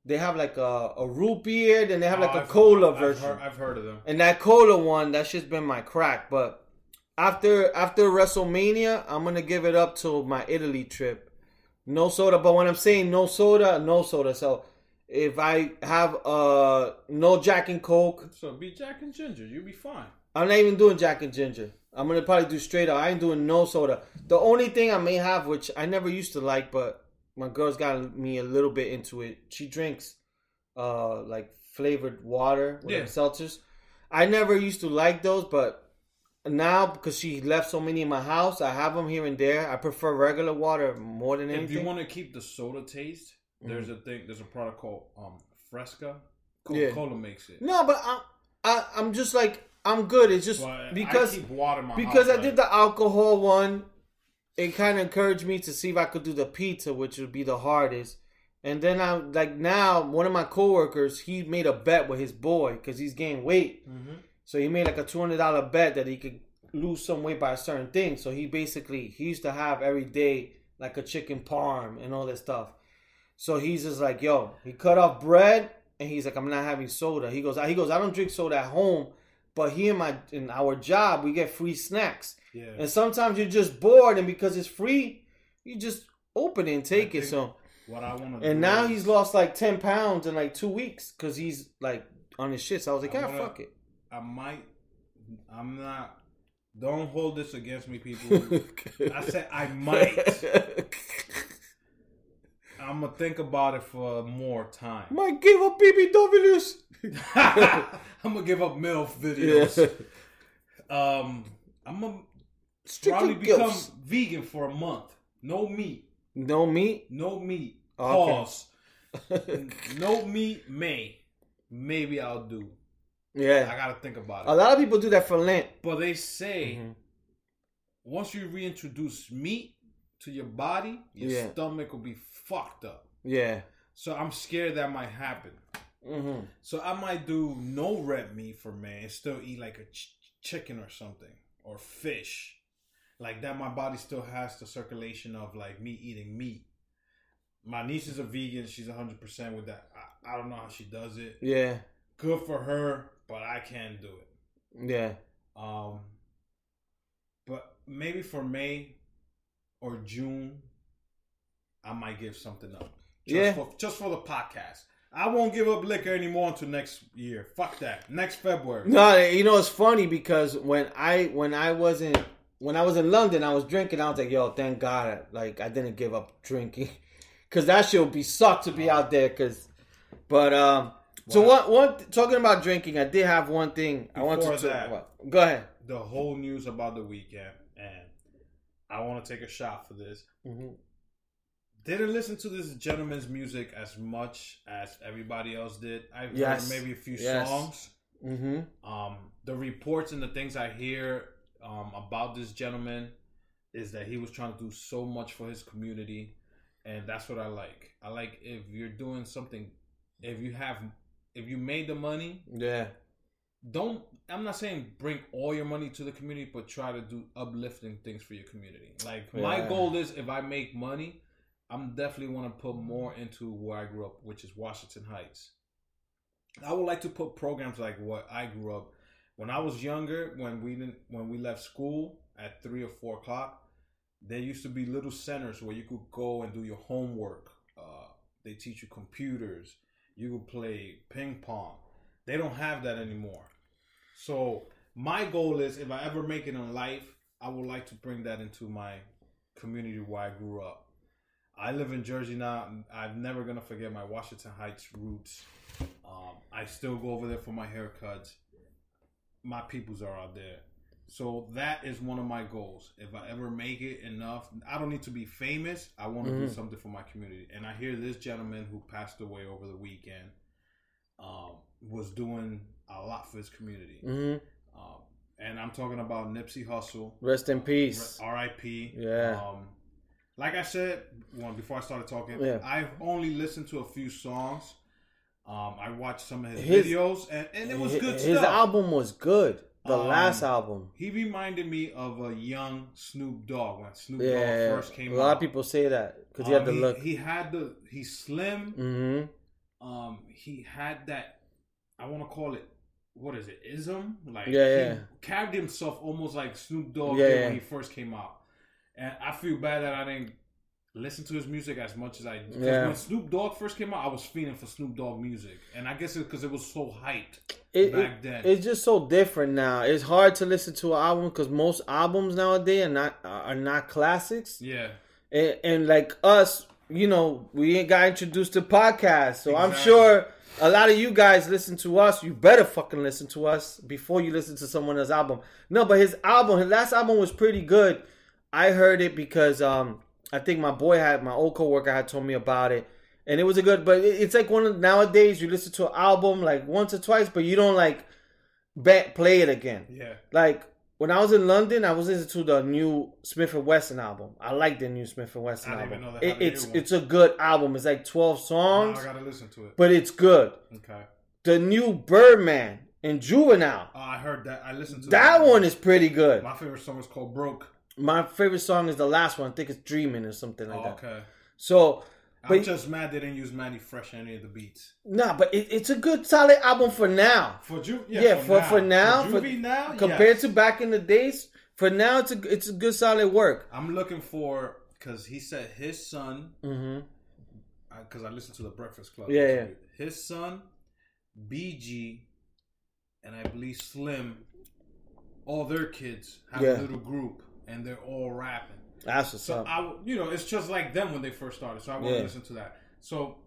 They have like a, a root beer, then they have like Oh, a I've- cola I've version. heard- I've heard of them. And that cola one, that shit's been my crack. But after after WrestleMania, I'm gonna give it up to my Italy trip. No soda. But when I'm saying no soda, no soda. So if I have uh no Jack and Coke, So be Jack and Ginger, you'll be fine. I'm not even doing Jack and Ginger. I'm gonna probably do straight up. I ain't doing no soda. The only thing I may have, which I never used to like, but my girl's got me a little bit into it. She drinks uh like flavored water with Yeah. seltzers. I never used to like those, but now because she left so many in my house, I have them here and there. I prefer regular water more than anything. If you want to keep the soda taste, there's a thing. There's a product called um Fresca. Yeah. Coca Cola makes it. no, but I, I, I'm just like I'm good. It's just because I keep water in my because house, I did the alcohol one. It kind of encouraged me to see if I could do the pizza, which would be the hardest. And then I'm like now one of my coworkers he made a bet with his boy because he's gained weight. Mhm. So he made like a two hundred dollar bet that he could lose some weight by a certain thing. So he basically he used to have every day like a chicken parm and all that stuff. So he's just like, yo, he cut off bread and he's like, I'm not having soda. He goes, he goes, I don't drink soda at home, but here in my in our job we get free snacks. Yeah. And sometimes you're just bored, and because it's free, you just open it and take I it. So What I want to and now he's lost like ten pounds in like two weeks because he's like on his shit. So I was like, I ah, wanna- fuck it. I might. I'm not. Don't hold this against me, people. I said I might. I'm gonna think about it for more time. Might give up BBWs. I'm gonna give up MILF videos. Um, I'm gonna probably become gifts. vegan for a month. No meat. No meat. No meat. Okay. Pause. no meat. May. Maybe I'll do. I gotta think about it. A lot of people do that for Lent. But they say Mhm. once you reintroduce meat to your body, your Yeah. stomach will be fucked up. Yeah. So I'm scared that might happen. hmm So I might do no red meat for me and still eat like a ch- chicken or something or fish. Like that, my body still has the circulation of like me eating meat. My niece is a vegan; she's hundred percent with that. I, I don't know how she does it. Yeah. Good for her, but I can't do it. Yeah. Um, but maybe for May or June, I might give something up. Just Yeah. For, just for the podcast. I won't give up liquor anymore until next year. Fuck that. Next February. No, you know it's funny because when I when I wasn't when I was in London, I was drinking. I was like, "Yo, thank God, like I didn't give up drinking, because that shit would be suck to be out there." Because, but um, so Wow. one talking about drinking, I did have one thing I want to Before talk about. Go ahead. The whole news about the weekend, and I want to take a shot for this. Mm-hmm. Didn't listen to this gentleman's music as much as everybody else did. I've Yes. heard maybe a few Yes. songs. Mm-hmm. Um, the reports and the things I hear um, about this gentleman is that he was trying to do so much for his community, and that's what I like. I like if you're doing something, if you have, if you made the money, Yeah. don't. I'm not saying bring all your money to the community, but try to do uplifting things for your community. Like my goal is, if I make money, I'm definitely want to put more into where I grew up, which is Washington Heights. I would like to put programs like what I grew up. When I was younger, when we didn't, when we left school at three or four o'clock, there used to be little centers where you could go and do your homework. Uh, they teach you computers. You could play ping pong. They don't have that anymore. So my goal is, if I ever make it in life, I would like to bring that into my community where I grew up. I live in Jersey now. I'm never gonna forget my Washington Heights roots. Um, I still go over there for my haircuts. My peoples are out there, so that is one of my goals. If I ever make it enough, I don't need to be famous. I want to do Mhm. something for my community. And I hear this gentleman who passed away over the weekend um, was doing a lot for his community. Mm-hmm. Um, and I'm talking about Nipsey Hussle. Rest in peace. R.I.P. Yeah. Um, like I said, well, before I started talking, Yeah. I've only listened to a few songs. Um, I watched some of his, His- videos, and, and it was his, good his stuff. album was good. The Um, last album. He reminded me of a young Snoop Dogg when Snoop Yeah. Dogg first came out. a out. lot of people say that because he Um, had the he, look. He had the he's slim. mm-hmm. Um, he had that. I want to call it. What is it? Ism? Like Yeah, he yeah. carried himself almost like Snoop Dogg Yeah, yeah. when he first came out, and I feel bad that I didn't listen to his music as much as I. Because Yeah. when Snoop Dogg first came out, I was feeling for Snoop Dogg music, and I guess it's because it was so hyped It, back it- then. it's just so different now. It's hard to listen to an album because most albums nowadays are not are not classics. yeah, And, and like us, you know, we ain't got introduced to podcasts, so I'm sure a lot of you guys listen to us. You better fucking listen to us before you listen to someone else's album. No, but his album, his last album was pretty good. I heard it because um I think my boy had my old coworker had told me about it, and it was a good. But it- it's like one of nowadays you listen to an album like once or twice, but you don't like back play it again. Yeah. Like when I was in London, I was listening to the new Smif-N-Wessun album. I like the new Smif-N-Wessun I didn't album. even know they had It- it's it's a good album. It's like twelve Now songs, I gotta listen to it. but it's good. Okay. The new Birdman and Juvenile. Oh, I heard that. I listened to That one is pretty good. My favorite song is called "Broke." My favorite song is the last one. I think it's Dreaming or something like Oh, that. okay. So, I'm just mad they didn't use Manny Fresh in any of the beats. nah, but it, it's a good solid album for now. For Ju- Yeah, yeah, for for now, for, Juvie now, compared yes. to back in the days, for now it's a it's a good solid work. I'm looking for because he said his son because I listened to the Breakfast Club. Yeah, week. His son, BG, and I believe Slim, all their kids have Yeah. a little group and they're all rapping. That's what's So up. I, you know, it's just like them when they first started. So I want Yeah. to listen to that. So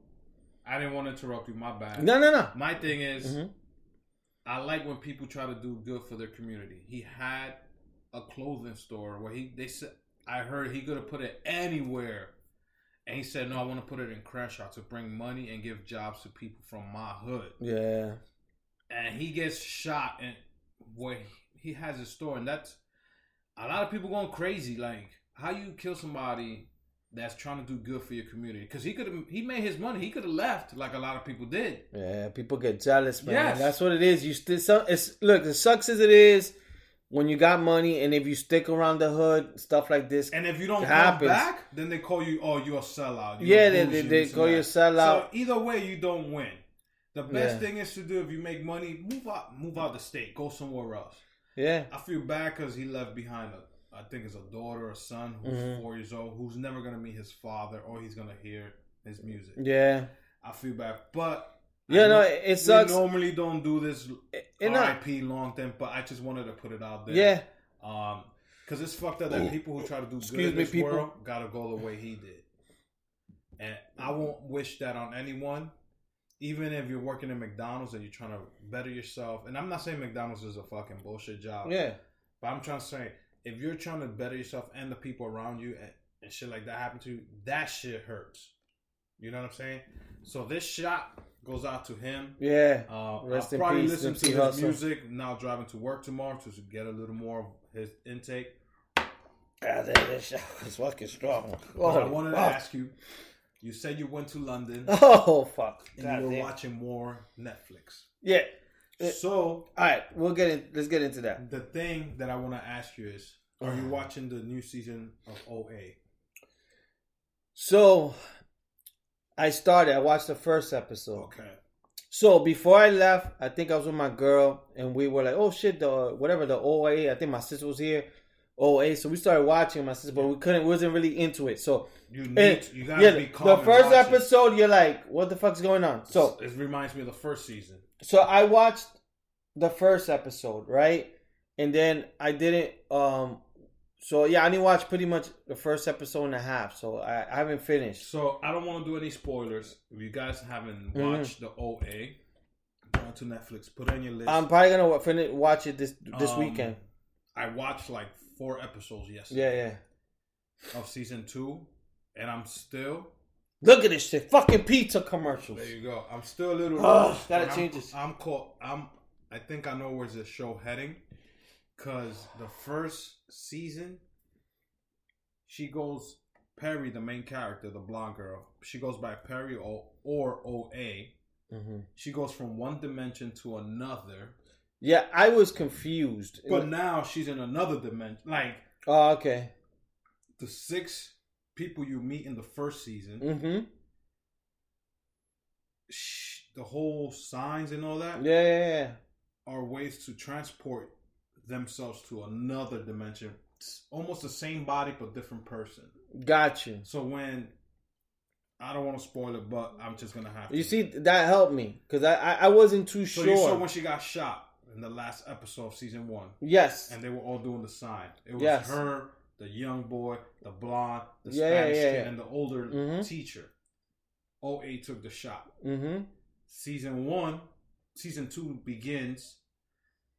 I didn't want to interrupt you. My bad. No, no, no. My thing is, Mhm. I like when people try to do good for their community. He had a clothing store where he they said I heard he could have put it anywhere, and he said no, I want to put it in Crenshaw to bring money and give jobs to people from my hood. Yeah, And he gets shot and where he has his store, and that's a lot of people going crazy. Like how you kill somebody that's trying to do good for your community because he could have he made his money. He could have left like a lot of people did. yeah. People get jealous, man. Yes. That's what it is. You still some. It's look. It sucks as it is when you got money, and if you stick around the hood, stuff like this. And if you don't come back, then they call you, oh, you're a sellout. You're Yeah, a they- they- they call you a sellout. So either way, you don't win. The best Yeah. thing is to do if you make money, move out, move out the state, go somewhere else. Yeah, I feel bad because he left behind a, I think it's a daughter or son who's Mhm. four years old, who's never gonna meet his father or he's gonna hear his music. yeah, I feel bad, but yeah. I No, know- it, it we sucks. normally don't do this not, RIP long thing, but I just wanted to put it out there. yeah, Um, because it's fucked up that people who try to do Excuse good in me, this people. world gotta go the way he did. And I won't wish that on anyone, even if you're working in McDonald's and you're trying to better yourself. And I'm not saying McDonald's is a fucking bullshit job, yeah. but I'm trying to say if you're trying to better yourself and the people around you and, and shit like that happen to you, that shit hurts. You know what I'm saying? So this shot goes out to him. Yeah, Uh, Rest I'll in probably peace, listen to his music now driving to work tomorrow to get a little more of his intake. God, that, that shit was fucking strong. But I Oh, wanted to ask you. You said you went to London Oh fuck! and God you were damn. watching more Netflix. Yeah. Eh. So All right, we'll get in. Let's get into that. the thing that I want to ask you is: Are you Uh. watching the new season of OA? So, I started. I watched the first episode. Okay. So before I left, I think I was with my girl, and we were like, "Oh shit, the whatever the OA." I think my sister was here. OA. So we started watching my sister, but we couldn't. wasn't really into it. So You need. you gotta yeah, be calm. the first watch it. episode, you're like, "What the fuck's going on?" So it reminds me of the first season. so I watched the first episode, right? And then I didn't um so yeah, I only watched pretty much the first episode and a half, so I, I haven't finished. So I don't want to do any spoilers. If you guys haven't Mhm. watched the OA, go to Netflix. Put it on your list. I'm probably gonna finish watch it this this Um, weekend. I watched like four episodes yesterday Yeah, yeah. of season two, and I'm still. Look at this shit. Fucking pizza commercials. There you go. I'm still a little. Oh, lost, gotta and change I'm. I'm caught. I'm. I think I know where's the show heading, because the first season, she goes Perry, the main character, the blonde girl. She goes by Perry or or OA. hmm She goes from one dimension to another, Yeah, I was confused. but now she's in another dimension. Like oh, okay. the six people you meet in the first season, Mm-hmm. sh- the whole signs and all that Yeah, yeah, yeah. are ways to transport themselves to another dimension. It's almost the same body but different person. Gotcha. So when I don't want to spoil it, but I'm just gonna have to. You see, that helped me because I, I I wasn't too so sure. you saw when she got shot in the last episode of season one, yes. and they were all doing the sign. It was Yes. her, the young boy, the blonde, the Yeah, yeah, Spanish yeah, kid, and the older Mhm. teacher. OA took the shot. Mm-hmm. season one, season two begins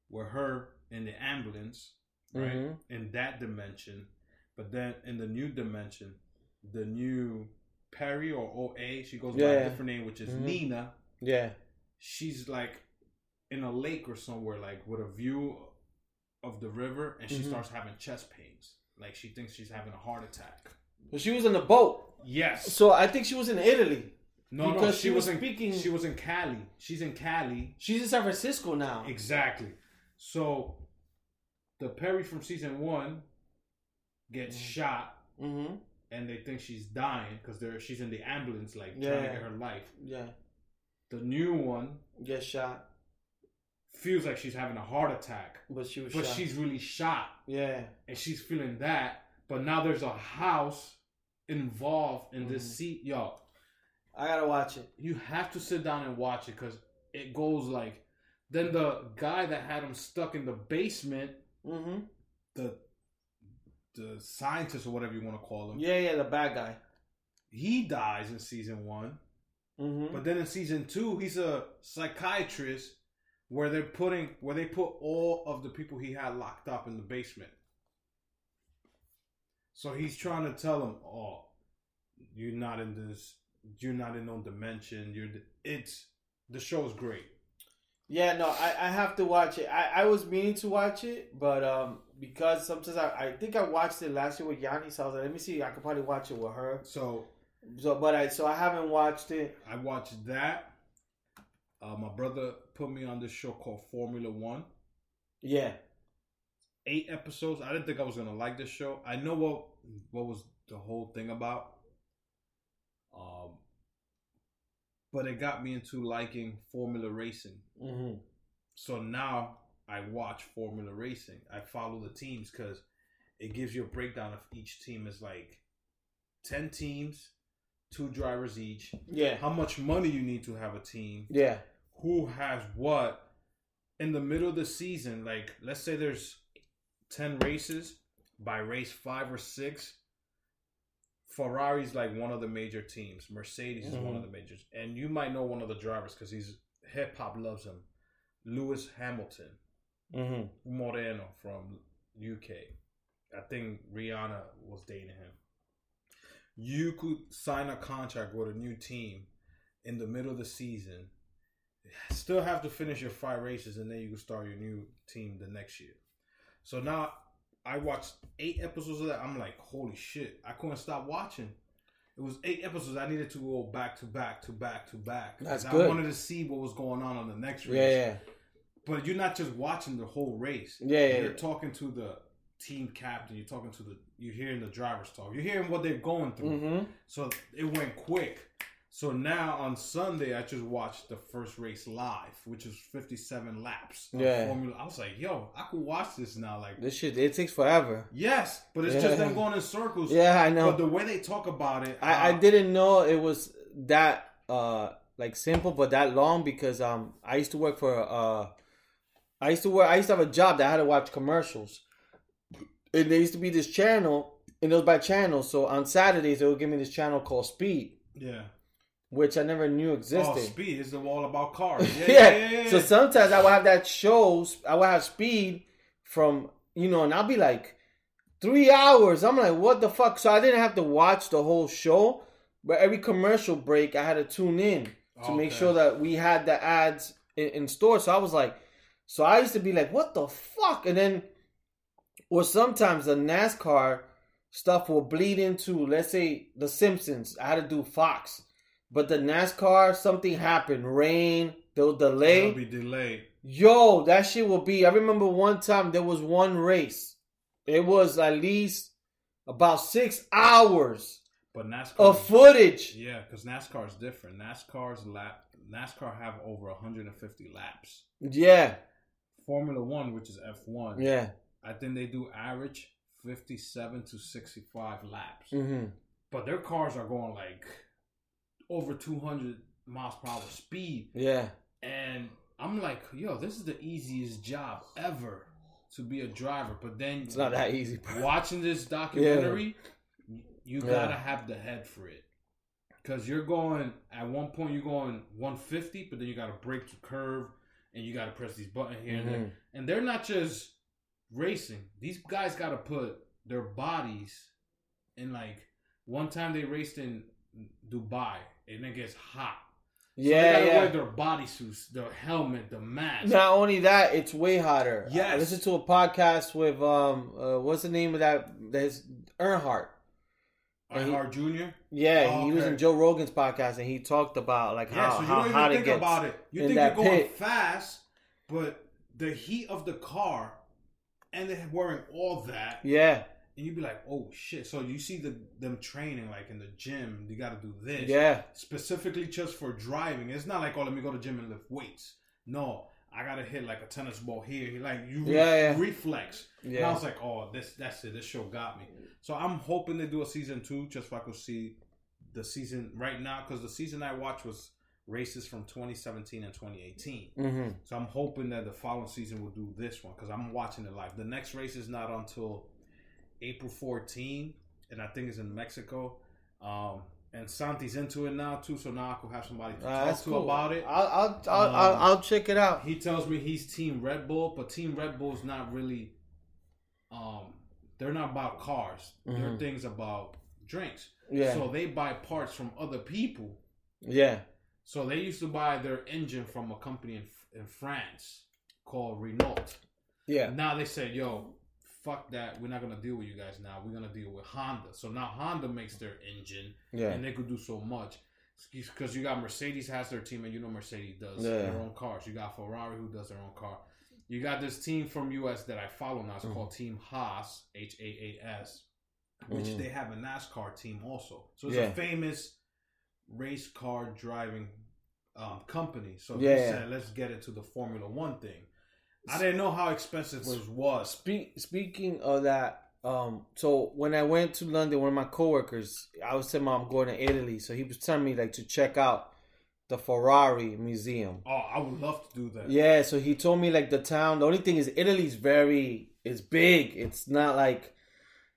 with her in the ambulance, right? Mhm. In that dimension. But then in the new dimension, the new Perry or OA, she goes by Yeah. a different name, which is Mhm. Nina. Yeah. She's like in a lake or somewhere, like with a view of the river, and she Mhm. starts having chest pains. Like she thinks she's having a heart attack. But she was in the boat, Yes. so I think she was in Italy. No, no, because she, she was, was in speaking- She was in Cali. She's in Cali. She's in San Francisco now. Exactly. So the Perry from season one gets Mm. shot, Mm-hmm. and they think she's dying because they're she's in the ambulance, like trying to get her life. Yeah. The new one gets shot, feels like she's having a heart attack, but she was but shot. she's really shot, yeah. and she's feeling that. But now there's a house involved in this Mhm. seat, yo. I gotta watch it. you have to sit down and watch it because it goes like then the guy that had him stuck in the basement Mm-hmm. the the scientist or whatever you want to call him Yeah, yeah, the bad guy. he dies in season one Mm-hmm. but then in season two he's a psychiatrist where they're putting where they put all of the people he had locked up in the basement so he's trying to tell them, oh you're not in this you're not in no dimension you're it's the show's great Yeah, no, I, I have to watch it. I, I was meaning to watch it, but um because sometimes I, I think I watched it last year with Yanni, so I was like, let me see, I could probably watch it with her. so So, but I so I haven't watched it. I watched that. Uh, my brother put me on this show called Formula One. Yeah, Eight episodes. I didn't think I was gonna like this show. I know what what was the whole thing about. Um, but it got me into liking Formula Racing. mm-hmm. So now I watch Formula Racing. I follow the teams because it gives you a breakdown of each team is like ten teams, two drivers each. yeah, How much money you need to have a team yeah, who has what in the middle of the season. Like let's say there's 10 races by race 5 or 6 ferrari's like one of the major teams. Mercedes is one of the majors. And you might know one of the drivers because he's hip hop loves him. Lewis hamilton. Mm-hmm. moreno from uk i think rihanna was dating him. You could sign a contract with a new team in the middle of the season still have to finish your five races and then you can start your new team the next year so now i watched eight episodes of that i'm like holy shit i couldn't stop watching it was eight episodes i needed to go back to back to back to back That's good. i wanted to see what was going on on the next race yeah, yeah, but you're not just watching the whole race. Yeah, yeah, You're yeah. talking to the team captain. You're talking to the. You're hearing the drivers talk. You're hearing what they're going through. mm-hmm. So it went quick. So now on Sunday, I just watched the first race live, which is 57 laps. Yeah. Formula. I was like, yo, I could watch this now. Like, This shit it takes forever. yes, but it's Yeah. just them going in circles. Yeah, I know. But the way they talk about it, I, I uh, didn't know it was that uh like simple but that long because um I used to work for uh I used to work I used to have a job that I had to watch commercials. And there used to be this channel and it was by channel, so on Saturdays they would give me this channel called Speed, Yeah. Which I never knew Oh, existed. speed is the all about cars. Yeah, yeah. yeah, yeah, yeah. So sometimes I would have that show. I would have speed from you know, and I'll be like three hours. I'm like, what the fuck? So I didn't have to watch the whole show, but every commercial break I had to tune in to make sure that we had the ads in, in store. So I was like, so I used to be like, what the fuck? And then, or sometimes the NASCAR stuff will bleed into, let's say, The Simpsons. I had to do Fox, but the NASCAR something happened, rain, they'll delay. It'll be delayed. Yo, that shit will be. I remember one time there was one race. It was at least about six hours But NASCAR of footage. Yeah, because NASCAR is different. NASCAR's lap NASCAR have over 150 laps. Yeah, Formula One, which is F1, yeah. I think they do average 57 to 65 laps. hmm But their cars are going like over 200 miles per hour speed, Yeah. and I'm like, yo, this is the easiest job ever to be a driver. But then It's not that easy, bro. watching this documentary, you gotta have the head for it. because you're going at one point you're going 150, but then you got to break the curve and you got to press these buttons here and there. Mhm. And they're not just racing; these guys got to put their bodies in. Like one time they raced in Dubai, and it gets hot. So they Yeah, gotta yeah. wear their bodysuits, their helmet, the mask. Not only that, it's way hotter. Yes. I listened to a podcast with um, uh, what's the name of that? There's Earnhardt. Earnhardt Jr. Yeah, Oh, he was in Joe Rogan's podcast and he talked about like Yeah, how, so you how don't hot even it think gets. about it. You think you're going pit. fast, but the heat of the car, and they're wearing all that, Yeah, and you'd be like, "Oh shit!" So you see the them training like in the gym. You got to do this, yeah, specifically just for driving. It's not like, "Oh, let me go to gym and lift weights." No, I gotta hit like a tennis ball here. Like you, re- Yeah, yeah. reflex. And I was like, "Oh, this that's it. This show got me." So I'm hoping they do a season two, just so I could see the season right now, because the season I watched was races from 2017 and 2018. hmm So I'm hoping that the following season will do this one because I'm watching it live. The next race is not until April 14, and I think it's in Mexico. Um, and Santi's into it now too, so now I could have somebody to Uh, talk to cool. about it. I'll I'll I'll, I'll, Um, I'll check it out. He tells me he's Team Red Bull, but Team Red Bull's not really. Um, they're not about cars. Their Mhm. things about drinks. Yeah, So they buy parts from other people. yeah, So they used to buy their engine from a company in, in France called Renault. yeah. Now they said, "Yo, fuck that. We're not gonna deal with you guys now. We're gonna deal with Honda." So now Honda makes their engine, Yeah, and they could do so much. Because you got Mercedes has their team, and you know Mercedes does Yeah. their own cars. You got Ferrari who does their own car. You got this team from US that I follow now. It's Mhm. called Team Haas, H A A S, which Mhm. they have a NASCAR team also. So it's Yeah. a famous race car driving um, company. So Yeah, said, let's get into the Formula One thing. I didn't know how expensive it was. Speak, speaking of that, um, so when I went to London, one of my coworkers, I was telling him I'm going to Italy, so he was telling me like to check out the Ferrari museum. Oh, I would love to do that. Yeah, so he told me like the town. The only thing is Italy's very, it's big. It's not like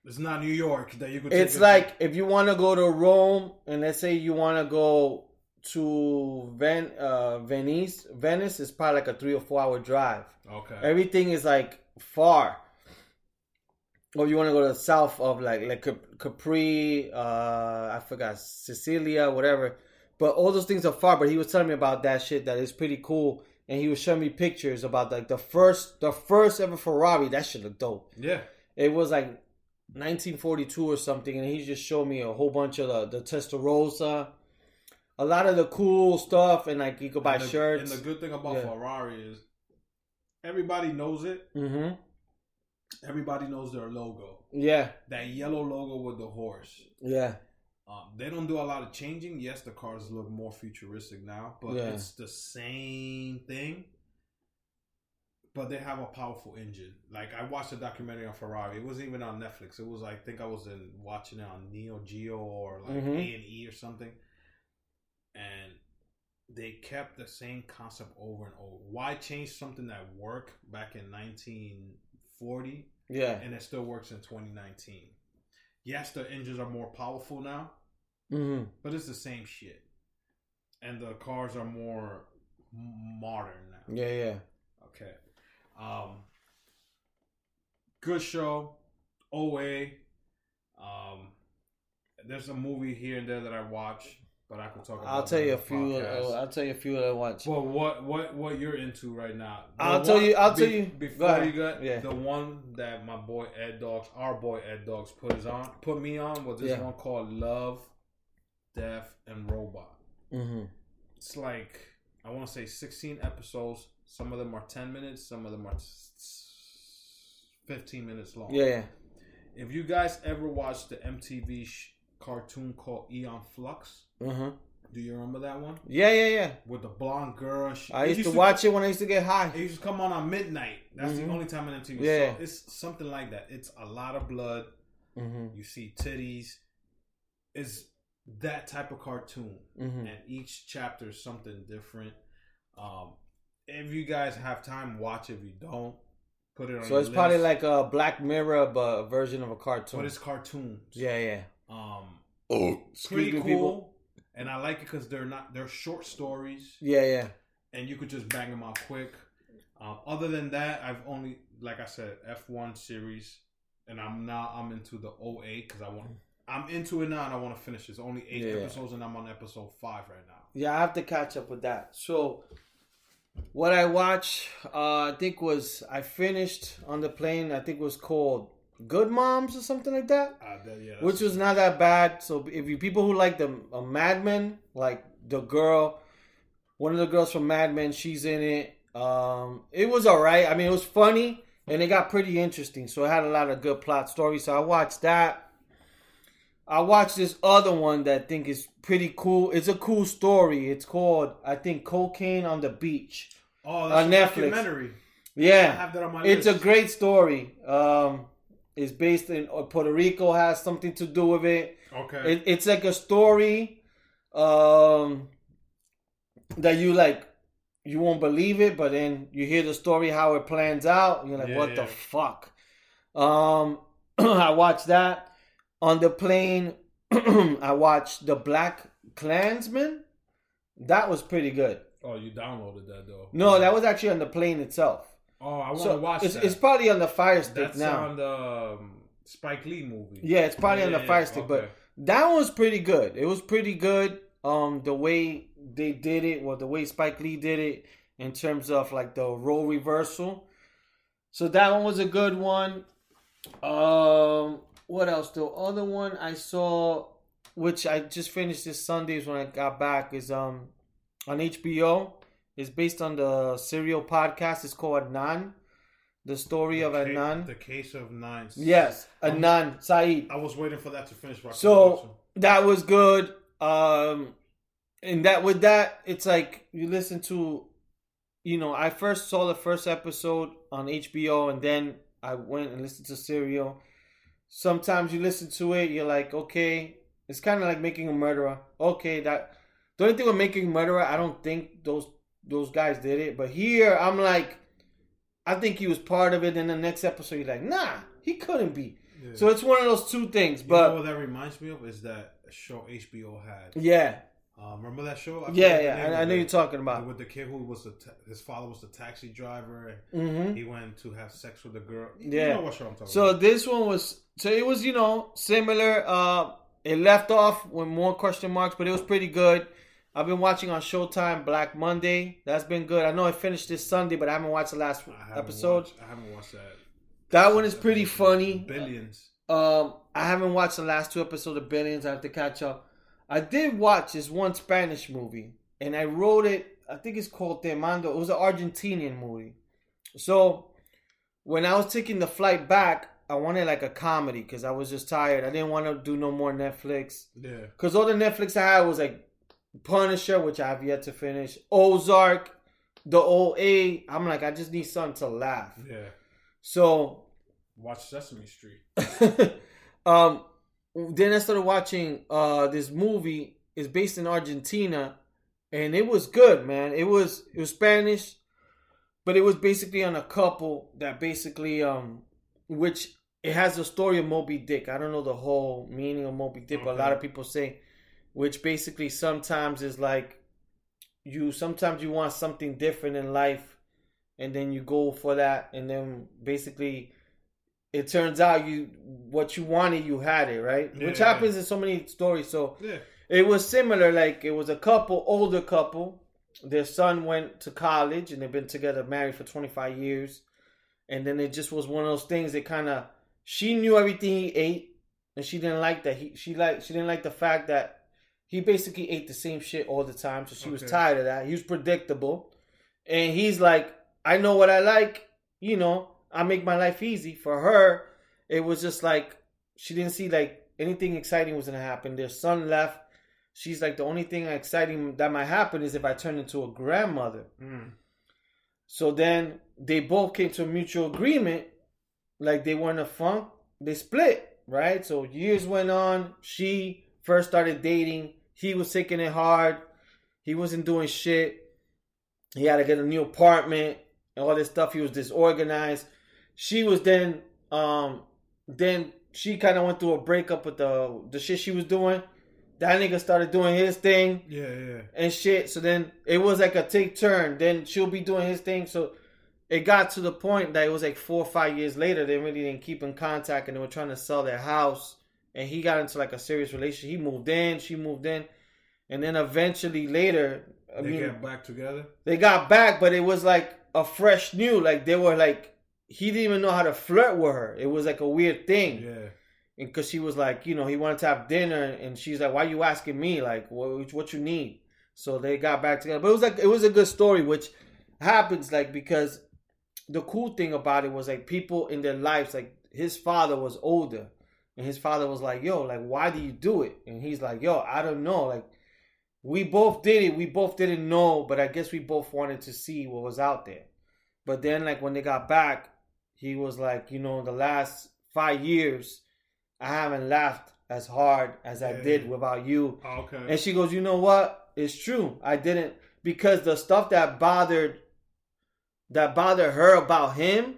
It's not New York that you could. it's like if you want to go to Rome and let's say you want to go to Ven, uh, Venice, Venice is probably like a three or four hour drive. okay. Everything is like far. Or you want to go to the south of like like Cap- Capri, uh, I forgot Sicilia, whatever. But all those things are far. But he was telling me about that shit that is pretty cool, and he was showing me pictures about like the first the first ever Ferrari. That shit looked dope. yeah. It was like 1942 or something, and he just showed me a whole bunch of the the Testarossa, a lot of the cool stuff, and like you could buy and the, shirts. And the good thing about Yeah. Ferrari is everybody knows it. mm-hmm. Everybody knows their logo. Yeah, That yellow logo with the horse. yeah. Um, they don't do a lot of changing. Yes, the cars look more futuristic now, but Yeah. it's the same thing. But they have a powerful engine. Like I watched a documentary on Ferrari. It wasn't even on Netflix. It was I think I was in watching it on Nat Geo or like Mhm. A and E or something. And they kept the same concept over and over. Why change something that worked back in 1940 Yeah. and it still works in 2019? Yes, the engines are more powerful now, hmm but it's the same shit. And the cars are more modern now. Yeah, yeah. Okay. Um good show. OA. Um there's a movie here and there that I watch, but I could talk about I'll tell you a few. Uh, I'll tell you a few that I watch. Well, what what what you're into right now? The I'll tell you- I'll tell you- before you got Yeah. the one that my boy Ed Dogs, our boy Ed Dogs, put his on, put me on was this Yeah. one called Love, Death, and Robot. hmm It's like I want to say 16 episodes. Some of them are 10 minutes. Some of them are s- s- 15 minutes long. Yeah, yeah. If you guys ever watched the MTV sh- cartoon called Aeon Flux, Uh-huh. do you remember that one Yeah, yeah, yeah. with the blonde girl? She, I it used to watch it when I used to get high. It used to come on at midnight. That's Mhm. the only time on MTV. Yeah. So it's something like that. It's a lot of blood. hmm You see titties. It's that type of cartoon, hmm and each chapter is something different. Um, if you guys have time, watch. If you don't, put it on. So it's probably like a Black Mirror, but a version of a cartoon. but it's cartoons. yeah, yeah. Um, Oh, pretty cool. and I like it because they're not they're short stories, Yeah, yeah. and you could just bang them out quick. Um, other than that, I've only like I said F one series, and I'm now I'm into the OA because I want I'm into it now and I want to finish. It. It's only eight Yeah. episodes, and I'm on episode five right now. Yeah, I have to catch up with that. So, what I watched, uh, I think was I finished on the plane. I think it was called Good Moms or something like that, Uh, that, yeah, which was not that bad. So, if you people who like the uh, Mad Men, like the girl, one of the girls from Mad Men, she's in it. Um, it was all right. I mean, it was funny and it got pretty interesting. So, it had a lot of good plot stories. So, I watched that. I watched this other one that I think is pretty cool. It's a cool story. It's called, I think, Cocaine on the Beach. oh, that's on a Netflix. documentary. I Yeah, have that on my it's a great story. Um, it's based in uh, Puerto Rico. Has something to do with it. okay. it it's like a story, um, that you like. You won't believe it, but then you hear the story how it plans out. And you're like, Yeah, what yeah. the fuck? Um, I watched that on the plane. I watched the Black Klansman. That was pretty good. oh, you downloaded that though? No, that was actually on the plane itself. Oh, I want to So watch it's, that. it's probably on the Fire Stick That's now. on the um, Spike Lee movie. Yeah, it's probably on the yeah, Fire Stick, okay. but that was pretty good. It was pretty good. Um, the way they did it, or the way Spike Lee did it, in terms of like the role reversal. So that one was a good one. Um, what else? The other one I saw, which I just finished this Sundays when I got back, is um on HBO. It's based on the serial podcast. It's called Adnan, the story of Ca- Adnan. The case of nine. Yes, Um, Adnan Syed. I was waiting for that to finish. watching So that was good. Um, and that with that, it's like you listen to, you know, I first saw the first episode on HBO, and then I went and listened to Serial. Sometimes you listen to it, you're like, okay, it's kind of like making a murderer. Okay, that the only thing with making a murderer, I don't think those those guys did it, but here I'm like, I think he was part of it. In the next episode, you're like, nah, he couldn't be. Yeah. So it's one of those two things, You but know what that reminds me of is that show HBO had. yeah. Um, remember that show? I Yeah, yeah, I, I know you're talking about. with the kid who was the ta- his father was the taxi driver. hmm He went to have sex with the girl. You Yeah. know what show I'm talking So about. this one was so it was you know similar. Uh, it left off with more question marks, but it was pretty good. I've been watching on Showtime Black Monday. That's been good. I know I finished this Sunday, but I haven't watched the last I episode. Watched, I haven't watched that. That one is pretty funny. Billions. Um, I haven't watched the last two episodes of Billions. I have to catch up. I did watch this one Spanish movie, and I wrote it. I think it's called Te Mando. It was an Argentinian movie. So when I was taking the flight back, I wanted like a comedy because I was just tired. I didn't want to do no more Netflix Yeah. because all the Netflix I had was like Punisher, which I have yet to finish, Ozark, the OA. I'm like, I just need something to laugh. Yeah. So Watch Sesame Street. um then I started watching uh this movie It's based in Argentina and it was good, man. It was it was Spanish, but it was basically on a couple that basically um which it has the story of Moby Dick. I don't know the whole meaning of Moby Dick, but a lot of people say which basically sometimes is like you sometimes you want something different in life and then you go for that and then basically it turns out you what you wanted you had it right which Yeah. happens in so many stories so Yeah. it was similar like it was a couple older couple their son went to college and they've been together married for 25 years and then it just was one of those things that kind of she knew everything he ate and she didn't like that he she like she didn't like the fact that he basically ate the same shit all the time so she was tired of that he was predictable and he's like i know what i like you know i make my life easy for her it was just like she didn't see like anything exciting was gonna happen their son left she's like the only thing exciting that might happen is if i turn into a grandmother Mm. so then they both came to a mutual agreement, like they were in a funk. They split, right? So years went on. She first started dating. He was taking it hard. He wasn't doing shit. He had to get a new apartment and all this stuff. He was disorganized. She was then, um, then she kind of went through a breakup with the the shit she was doing. that nigga started doing his thing Yeah, yeah. and shit. So then it was like a take turn. Then she'll be doing his thing. So it got to the point that it was like four or five years later. They really didn't keep in contact, and they were trying to sell their house. And he got into like a serious relationship. He moved in, she moved in, and then eventually later, I They mean, get back together. they got back, but it was like a fresh new. Like they were like he didn't even know how to flirt with her. It was like a weird thing Yeah. because she was like, you know, he wanted to have dinner, and she's like, "Why you asking me? Like, what what you need?" So they got back together. But it was like it was a good story, which happens like because the cool thing about it was like people in their lives, like his father was older, and his father was like, "Yo, like, why do you do it?" And he's like, "Yo, I don't know. Like, we both did it. We both didn't know, but I guess we both wanted to see what was out there." But then, like when they got back, he was like, "You know, the last five years." I haven't laughed as hard as I Yeah. did without you. Oh, okay. And she goes, You know what? It's true. I didn't because the stuff that bothered that bothered her about him,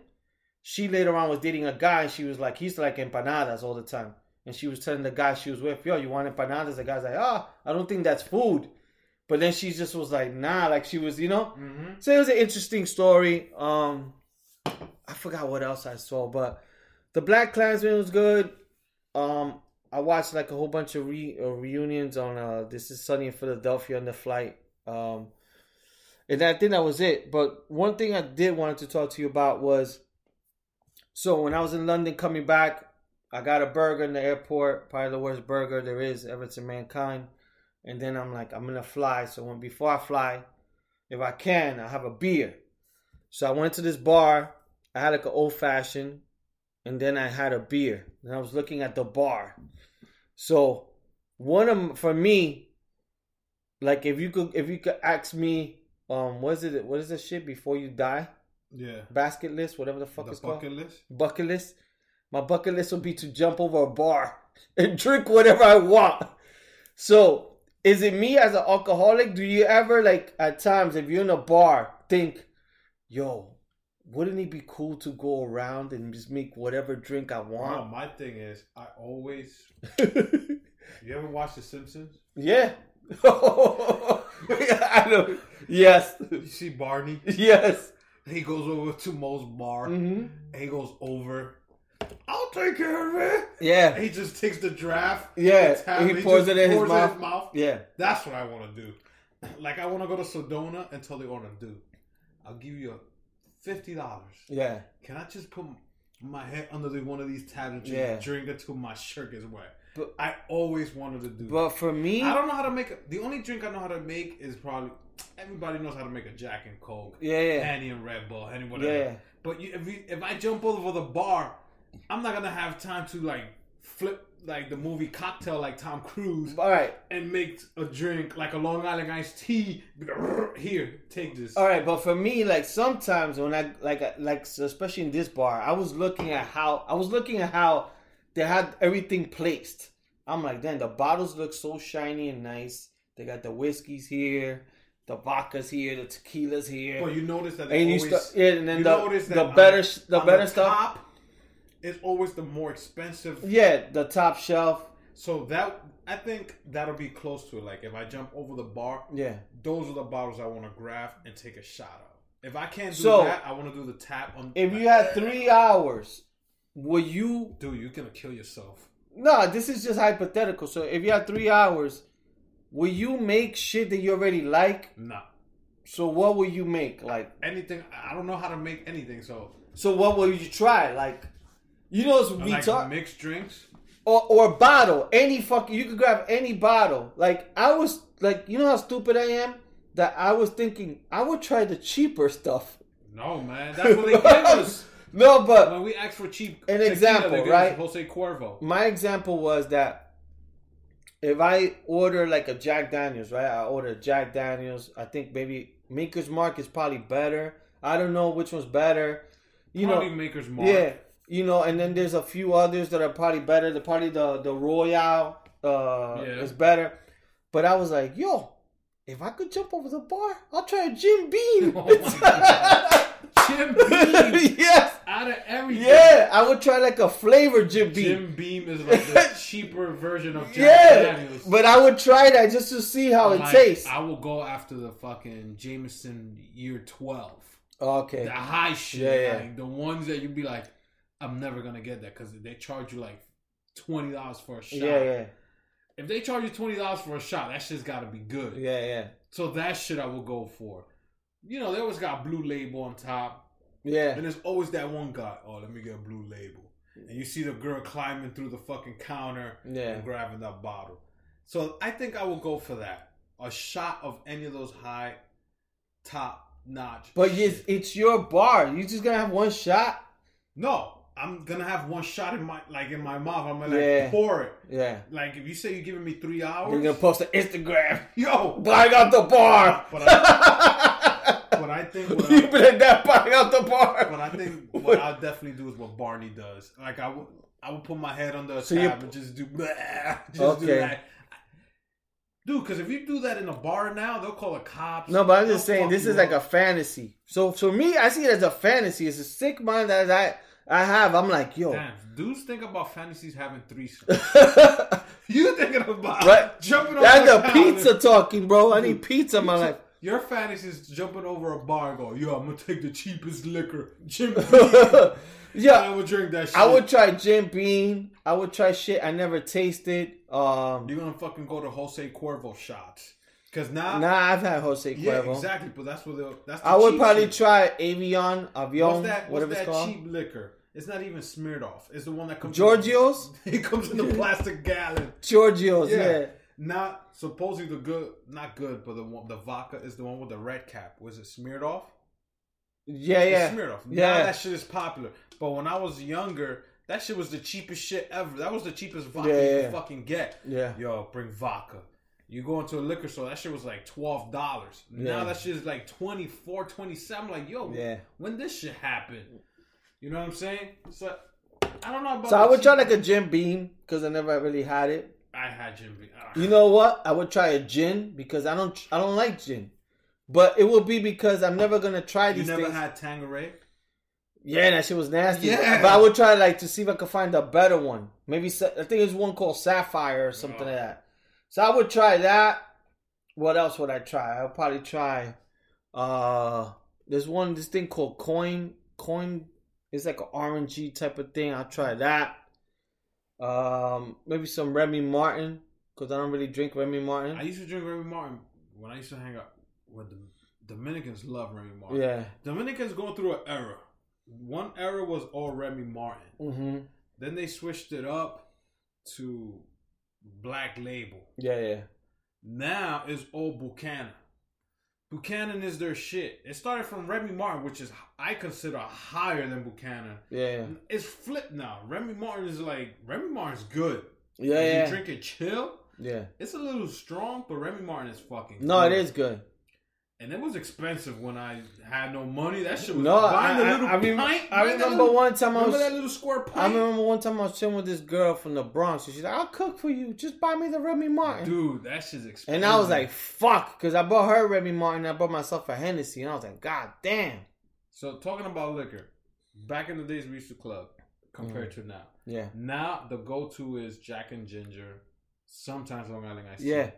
she later on was dating a guy and she was like, he's like empanadas all the time. And she was telling the guy she was with, yo, you want empanadas? The guy's like, oh, I don't think that's food. But then she just was like, nah, like she was, you know? mm-hmm. So it was an interesting story. Um, I forgot what else I saw, but the Black Klansman was good. Um, I watched like a whole bunch of re- uh, reunions on uh, This Is Sunny in Philadelphia on the flight. Um, and I think that was it. But one thing I did wanted to talk to you about was so when I was in London coming back, I got a burger in the airport, probably the worst burger there is ever to mankind. And then I'm like, I'm gonna fly. So when before I fly, if I can, I have a beer. So I went to this bar. I had like an old fashioned, and then I had a beer. And I was looking at the bar. So one of for me, like if you could if you could ask me, um, what is it? What is the shit before you die? Yeah. Basket list, whatever the fuck The it's called. bucket list. Bucket list. My bucket list would be to jump over a bar and drink whatever I want. So, is it me as an alcoholic? Do you ever like at times if you're in a bar think, yo, wouldn't it be cool to go around and just make whatever drink I want? my thing is, I always. You ever watch The Simpsons? yeah. I know. Yes. You see Barney? Yes. He goes over to Moe's bar. hmm And he goes over. I'll take care of it. Yeah. And he just takes the draft. Yeah, he and pours just it in his pours mouth. Yeah. That's what I want to do. Like I want to go to Sedona and tell the owner, dude, I'll give you a fifty dollars. Yeah. Can I just put my head under the, one of these tabs and Yeah. drink until my shirt gets wet? But- I always wanted to do. that. But for me, I don't know how to make. A, the only drink I know how to make is probably everybody knows how to make a Jack and Coke, yeah, yeah. Henny and Red Bull, Henny whatever. Yeah. But you, if you, if I jump over the bar, I'm not gonna have time to like flip like the movie Cocktail like Tom Cruise All right. and make a drink like a Long Island iced tea. Here, take this. All right, but for me, like sometimes when I like like especially in this bar, I was looking at how I was looking at how they had everything placed. I'm like, damn, the bottles look so shiny and nice. They got the whiskeys here, the vodkas here, the tequilas here, But you notice that they and you always, start, yeah, and then you the the on better the- the on better stuff. top is always the more expensive. Yeah, the top shelf. So that I think that'll be close to it. Like if I jump over the bar, Yeah. those are the bottles I want to grab and take a shot of. If I can't do So, that, I want to do the tap on. If you had three hours, would you? dude, you're gonna kill yourself. No, this is just hypothetical. So if you had three hours, will you make shit that you already like? Nah, So what will you make? Like, anything. I don't know how to make anything. So so what will you try? Like, you know, it's like retard mixed drinks. or or bottle. Any fucking you could grab any bottle. Like I was like, you know how stupid I am that I was thinking I would try the cheaper stuff. No, man, that's what they give us No, but when we ask for cheap. An example, they give us right? Jose Cuervo. my example was that if I order like a Jack Daniels, right? I order Jack Daniels. I think maybe Maker's Mark is probably better. I don't know which one's better. You Probably know, Maker's Mark. yeah. You know, and then there's a few others that are probably better. The probably the the Royale uh, Yeah. is better. But I was like, yo, if I could jump over the bar, I'll try a Jim Beam. Oh my God. Jim Beam. yes. Out of everything. Yeah, I would try like a flavor Jim Beam. Jim Beam is like the cheaper version of Jack yeah, Daniels. but I would try that just to see how it tastes. I will go after the fucking Jameson Year Twelve, okay. the high shit, Yeah, yeah. like the ones that you'd be like, I'm never gonna get that because they charge you like twenty dollars for a shot. Yeah, yeah, If they charge you twenty dollars for a shot, that shit's got to be good. yeah, yeah, So that shit I will go for. You know, they always got blue label on top, yeah. and there's always that one guy. Oh, let me get a blue label, and you see the girl climbing through the fucking counter Yeah. and grabbing that bottle. So I think I will go for that. A shot of any of those high, top notch. But it's, it's your bar. You just gonna have one shot. no, I'm gonna have one shot in my like in my mouth. I'm gonna like Yeah. pour it. Yeah. Like if you say you're giving me three hours, You're gonna post an Instagram. yo. but I got the bar. I, think what you I, be like that buying out the bar. but I think what I'll definitely do is what Barney does. Like I would, I would put my head under a So tab and just do, just do that. Dude, because if you do that in a bar now, they'll call the cops. No, but I'm just saying this is like a fantasy. So for me, I see it as a fantasy. It's a sick mind that I I have. I'm like, yo, Damn, dudes think about fantasies having threesomes. you thinking about Right. jumping that's the pizza talking, bro. I need pizza in my life. Your fantasy is jumping over a bar and go, yo, I'm gonna take the cheapest liquor. Jim Beam. yeah, I would drink that shit. I would try Jim Beam. I would try shit I never tasted. Um, You're gonna fucking go to Jose Cuervo shots. Cause now nah, I've had Jose Cuervo. Yeah, exactly. But that's what the that's. The I would probably shit. try Avion, Avion, What's that? What's whatever that it's called. cheap liquor? It's not even Smirnoff. It's the one that comes. Giorgio's, In, it comes in the plastic gallon. Giorgio's, Yeah. yeah. Not supposedly the good, not good, but the one, the vodka is the one with the red cap. Was it Smirnoff? Yeah, It's yeah. Smirnoff. Yeah. Now that shit is popular. But when I was younger, that shit was the cheapest shit ever. That was the cheapest vodka Yeah, you yeah. could fucking get. Yeah. Yo, bring vodka. You go into a liquor store, that shit was like twelve dollars. Now that shit is like 24 27 Like, yo, Yeah. when this shit happened? You know what I'm saying? So I don't know about. So I would try like a Jim Beam because I never really had it. I had Beam. Ah. You know what? I would try a gin because I don't I don't like gin. But it will be because I'm never gonna try these. you never things. had Tanqueray? yeah, that shit was nasty. Yeah. But I would try like to see if I could find a better one. Maybe I think there's one called Sapphire or something Oh. like that. So I would try that. What else would I try? I would probably try. Uh, there's one this thing called Coin Coin. It's like an orangey type of thing. I'll try that. Um, maybe some Remy Martin because I don't really drink Remy Martin. I used to drink Remy Martin when I used to hang out with the Dominicans. Love Remy Martin. yeah. Dominicans going through an era. One era was all Remy Martin. Mm-hmm. Then they switched it up to Black Label. Yeah, yeah. Now it's all Buchanan. Buchanan is their shit. It started from Remy Martin, which is I consider higher than Buchanan. Yeah, yeah. It's flipped now. Remy Martin is like Remy Martin's good. Yeah, yeah. you drink it chill, Yeah. it's a little strong, but Remy Martin is fucking. No, it good. is good. And it was expensive when I had no money. That shit was No, I, buying the I, little I, rem- pint. I remember little- one time I Remember that little square pint. I remember one time I was chilling with this girl from the Bronx, and she's like, "I'll cook for you. Just buy me the Remy Martin." Dude, that shit's expensive. and I was like, "Fuck," because I bought her Remy Martin. I bought myself a Hennessy, and I was like, "God damn." so talking about liquor. Back in the days, we used to club compared mm. to now. Yeah. Now the go-to is Jack and Ginger. Sometimes Long Island Ice. Tea.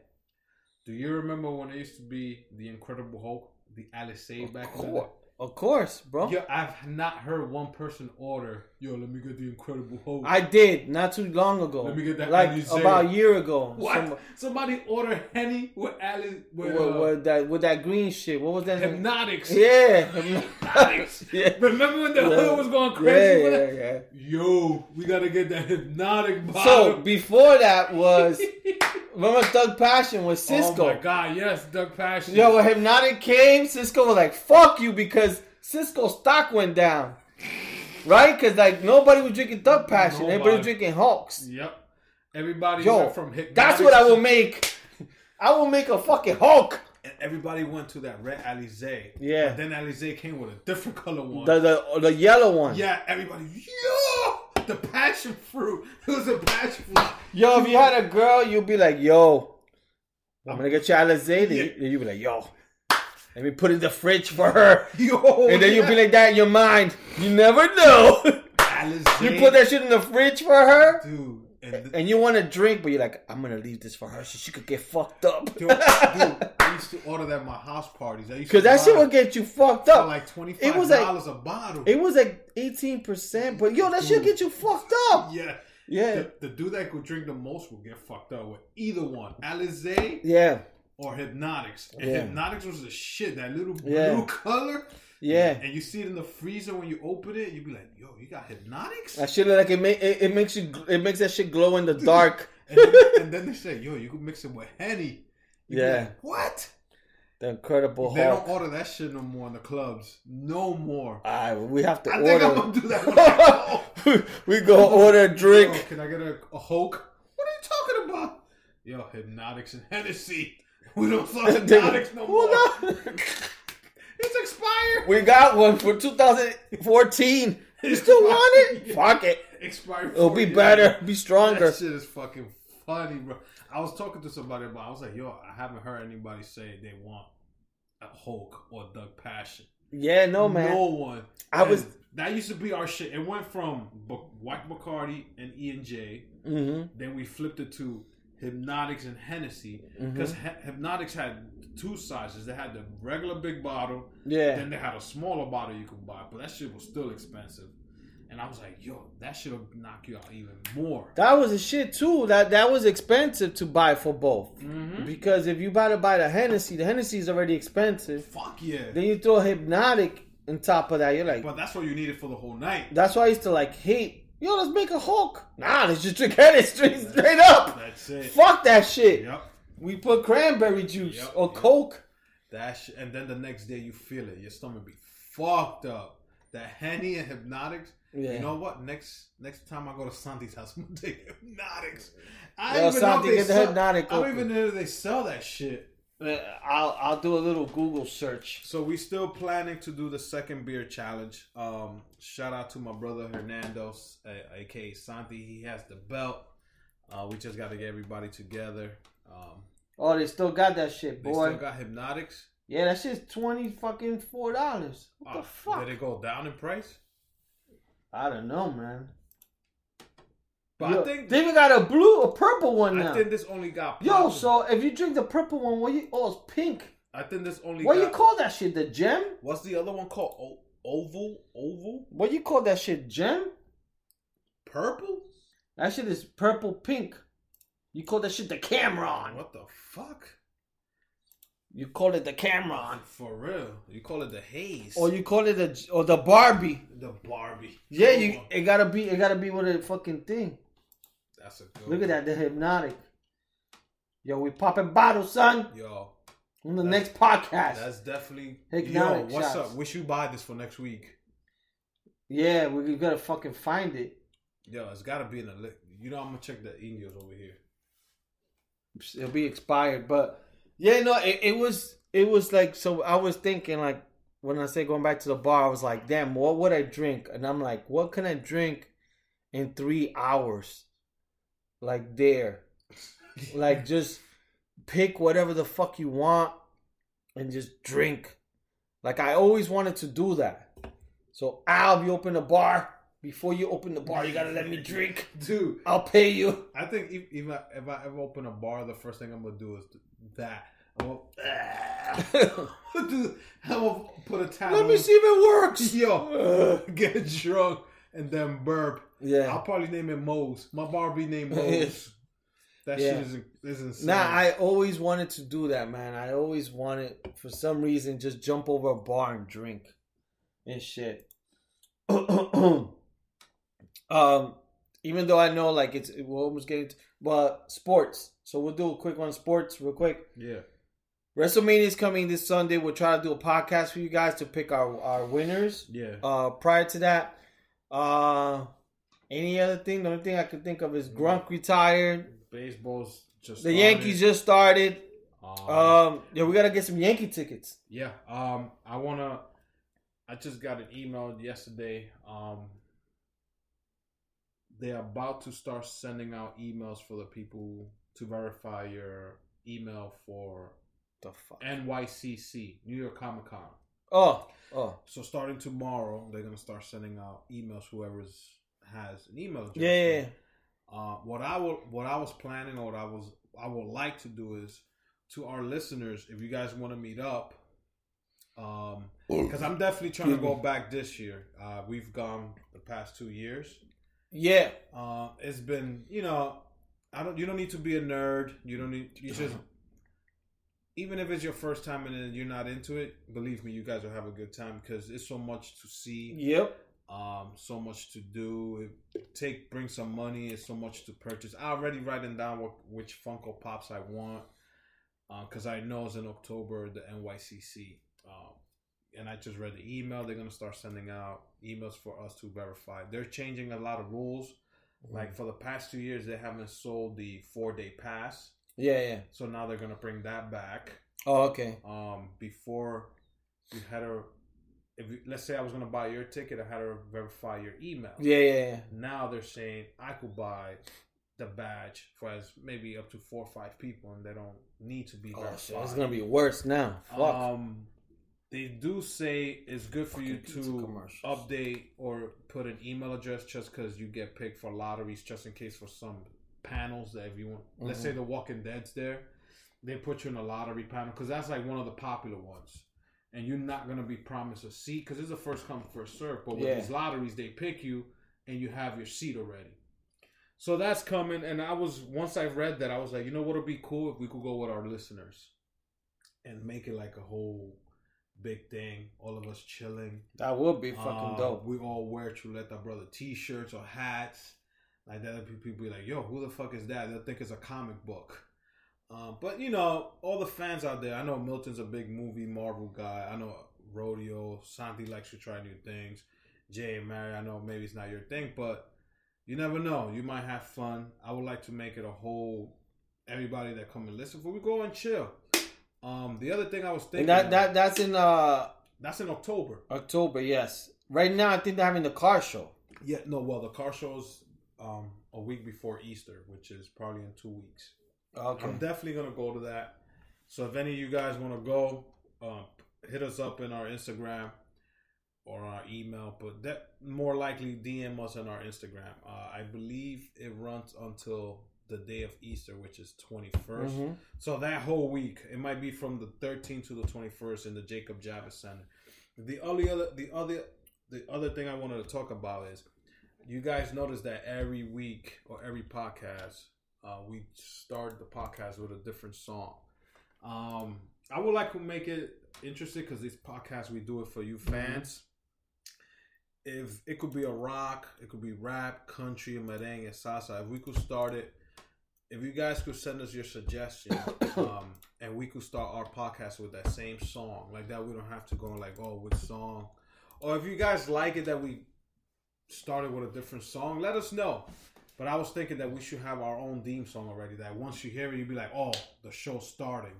Yeah. Do you remember when it used to be the Incredible Hulk, the Alizé back in the day? Of course, bro. Yo, I've not heard one person order. Yo, let me get the Incredible Hulk. I did not too long ago. Let me get that like about a year ago. what? Some- Somebody order Henny with Ali with, with, uh, with that with that green shit. What was that? name? Hypnotics. Yeah. Hypnotics. yeah. Remember when the Yeah. hood was going crazy yeah, it? yeah. Yo, we gotta get that hypnotic bottle. So before that was remember Thug Passion with oh Cisco. Oh my god, yes, Thug Passion. Yo, when Hypnotic came, Cisco was like, "Fuck you," because Cisco's stock went down, right? Because like nobody was drinking Thug Passion, everybody was drinking Hawks. Yep. Everybody Yo, from hypnotic. That's what I will make. I will make a fucking Hulk. And everybody went to that red Alizé. Yeah. But then Alizé came with a different color one. The the the yellow one. yeah, everybody. Yo, the passion fruit. It was a passion fruit. Yo, if you had a girl, you'd be like, "Yo, I'm gonna get you Alizé." Yeah. you- You'd be like, "Yo, Let me put it in the fridge for her. Yo, And then you'd be like that in your mind. You never know. Alizé, you put that shit in the fridge for her, dude. And, and you want to drink, but you're like, I'm gonna leave this for her so she could get fucked up. Dude, dude, I used to order that at my house parties. Because that shit will get you fucked for up. like twenty It was like- dollars a bottle. It was like 18%, but yo, that shit will get you fucked up. yeah, Yeah. the, the dude that could drink the most will get fucked up with either one, Alizé Yeah. or Hypnotics. And Yeah. Hypnotics was the shit. That little blue Yeah. color. Yeah. And you see it in the freezer when you open it, you be like, "Yo, you got Hypnotics?" That shit look like it, make, it, it makes you it makes that shit glow in the dark. And then, and then they say, "Yo, you can mix it with Henny." You Yeah. like, what? The Incredible They don't order that shit no more in the clubs. No more. Ah, we have to I think I'm order. gonna do that go. we go order a drink. Yo, can I get a, a Hulk? What are you talking about? Yo, Hypnotics and Hennessy. We don't sell Hypnotics no more. It's expired. We got one for 2014. You still want it? Fuck it. Expired. It'll be 40 better, be stronger. That shit is fucking funny, bro. I was talking to somebody about. I was like, "Yo, I haven't heard anybody say they want a Hulk or Thug Passion. Yeah, no man. No one. I was- that used to be our shit. It went from B- White Bacardi and E and J. hmm Then we flipped it to Hypnotics and Hennessy Mm-hmm. because Hypnotics had two sizes. They had the regular big bottle, Yeah. then they had a smaller bottle you could buy, but that shit was still expensive. And I was like, yo, that shit will knock you out even more. That was a shit too. That that was expensive to buy for both. Mm-hmm. Because if you buy to buy the Hennessy, the Hennessy is already expensive. Fuck yeah. Then you throw hypnotic on top of that. You're like, But that's what you needed for the whole night. that's why I used to like hate. Yo, let's make a Hulk. Nah, let's just drink Hennessy straight, straight up. That's it. Fuck that shit. Yep. We put cranberry juice Yep, or yep. Coke. That sh- and then the next day you feel it. Your stomach be fucked up. That Henny and Hypnotics. Yeah. You know what? Next next time I go to Santi's house, I'm gonna take Hypnotics. I don't even know Santi, if they get the sell, Hypnotic I don't open. even know if they sell that shit. Uh, I'll I'll do a little Google search. So we still planning to do the second beer challenge. Um, shout out to my brother Hernando, uh, aka Santi. He has the belt. Uh, we just got to get everybody together. Um, Oh, they still got that shit, boy. they still got Hypnotics. yeah, that shit's twenty fucking four dollars. What Uh, the fuck? Did it go down in price? I don't know, man. But Yo, I think they even got a blue, a purple one now. I think this only got. Yo, so if you drink the purple one, what you? Oh, it's pink. I think this only. What got, you call that shit? The gem? What's the other one called? O- oval, oval, What you call that shit? Gem? purple. That shit is purple pink. You call that shit the Cameron. What the fuck? You call it the Cameron. For real? You call it the haze Or you call it the or the Barbie. the Barbie? Yeah, you it gotta be it gotta be with a fucking thing. That's a good. Look at that, the hypnotic. Yo, we popping bottles, son. Yo, On the next podcast. that's definitely. Hypnotic Yo, what's shots. up? We should buy this for next week. Yeah, we gotta fucking find it. Yo, it's got to be in the. You know, I'm gonna check the Indios over here. It'll be expired, but yeah, no, it, it was it was like so. I was thinking like when I say going back to the bar, I was like, damn, what would I drink? And I'm like, what can I drink in three hours? Like there, like just pick whatever the fuck you want and just drink. Like I always wanted to do that. So Al, you open a bar, before you open the bar, you gotta let me drink. dude. I'll pay you. I think if, if I if I ever open a bar, the first thing I'm gonna do is that. I'm gonna, I'm gonna put a towel. Let me see if it works. Yo, get drunk and then burp. Yeah. I'll probably name it Moe's. My bar be named Moe's. That Yeah. shit is, is insane. Nah, I always wanted to do that, man. I always wanted, for some reason, just jump over a bar and drink and shit. um, even though I know, like, it's we're almost getting, to, but sports. So we'll do a quick one, sports, real quick. yeah. WrestleMania is coming this Sunday. We'll try to do a podcast for you guys to pick our our winners. Yeah. Uh, prior to that, uh, any other thing? The only thing I could think of is Gronk retired. Baseball's just The started. Yankees just started. Um, Um, yeah, we gotta get some Yankee tickets. yeah. Um, I wanna. I just got an email yesterday. Um, they're about to start sending out emails for the people to verify your email for The fuck. NYCC, New York Comic Con. Oh, oh. So starting tomorrow, they're gonna start sending out emails. Whoever's has an email address. Yeah, yeah, yeah. Uh, what I will, what I was planning, or what I was, I would like to do is to our listeners, if you guys want to meet up, um, because I'm definitely trying to go back this year. Uh, we've gone the past two years. Yeah. Uh, it's been, you know, I don't. You don't need to be a nerd. You don't need. You just. Even if it's your first time and you're not into it, believe me, you guys will have a good time because it's so much to see Yep. um, so much to do. Take bring some money. It's so much to purchase. I already writing down what which Funko Pops I want because I know it's in October the NYCC. Um, and I just read the email. They're gonna start sending out emails for us to verify. They're changing a lot of rules. Like for the past two years, they haven't sold the four day pass, Yeah, yeah. so now they're gonna bring that back. Oh, okay. Um, before you had to, if you, let's say I was gonna buy your ticket, I had to verify your email. Yeah, yeah, yeah. Now they're saying I could buy the badge for as maybe up to four or five people, and they don't need to be Oh, verified. shit. It's gonna be worse now. Fuck. Um, they do say it's good for you to update or put an email address just because you get picked for lotteries, just in case for some panels that if you want. Let's Mhm. say the Walking Dead's there, they put you in a lottery panel because that's like one of the popular ones. And you're not gonna be promised a seat because it's a first come first serve. But with Yeah. these lotteries, they pick you and you have your seat already. So that's coming, and I was once I read that I was like, you know what would be cool if we could go with our listeners and make it like a whole big thing, all of us chilling. that would be fucking Uh, dope. We all wear Chuleta Brother t-shirts or hats. Like that, people be like, "Yo, who the fuck is that?" They'll think it's a comic book. Um, but you know, all the fans out there. I know Milton's a big movie Marvel guy. I know Rodeo Santi likes to try new things. Jay and Mary, I know maybe it's not your thing, but you never know. You might have fun. I would like to make it a whole. Everybody that come and listen, for we go and chill. Um, the other thing I was thinking And that that that's in uh that's in October. October. Yes. Right now, I think they're having the car show. Yeah, no, well, the car show's um, a week before Easter, which is probably in two weeks. Okay. I'm definitely gonna go to that. So if any of you guys want to go, uh, hit us up in our Instagram or our email. But that more likely DM us on our Instagram. Uh, I believe it runs until the day of Easter, which is 21st. Mhm. So that whole week, it might be from the 13th to the 21st in the Jacob Javits Center. The only other, the other, the other thing I wanted to talk about is, you guys notice that every week or every podcast, uh, we start the podcast with a different song. Um, I would like to make it interesting because this podcast we do it for you fans. If it could be a rock, it could be rap, country, merengue, salsa. If we could start it if you guys could send us your suggestions um, and we could start our podcast with that same song like that we don't have to go like oh which song? Or if you guys like it that we started with a different song let us know. But i was thinking that we should have our own theme song already that once you hear it you'd be like oh the show's starting.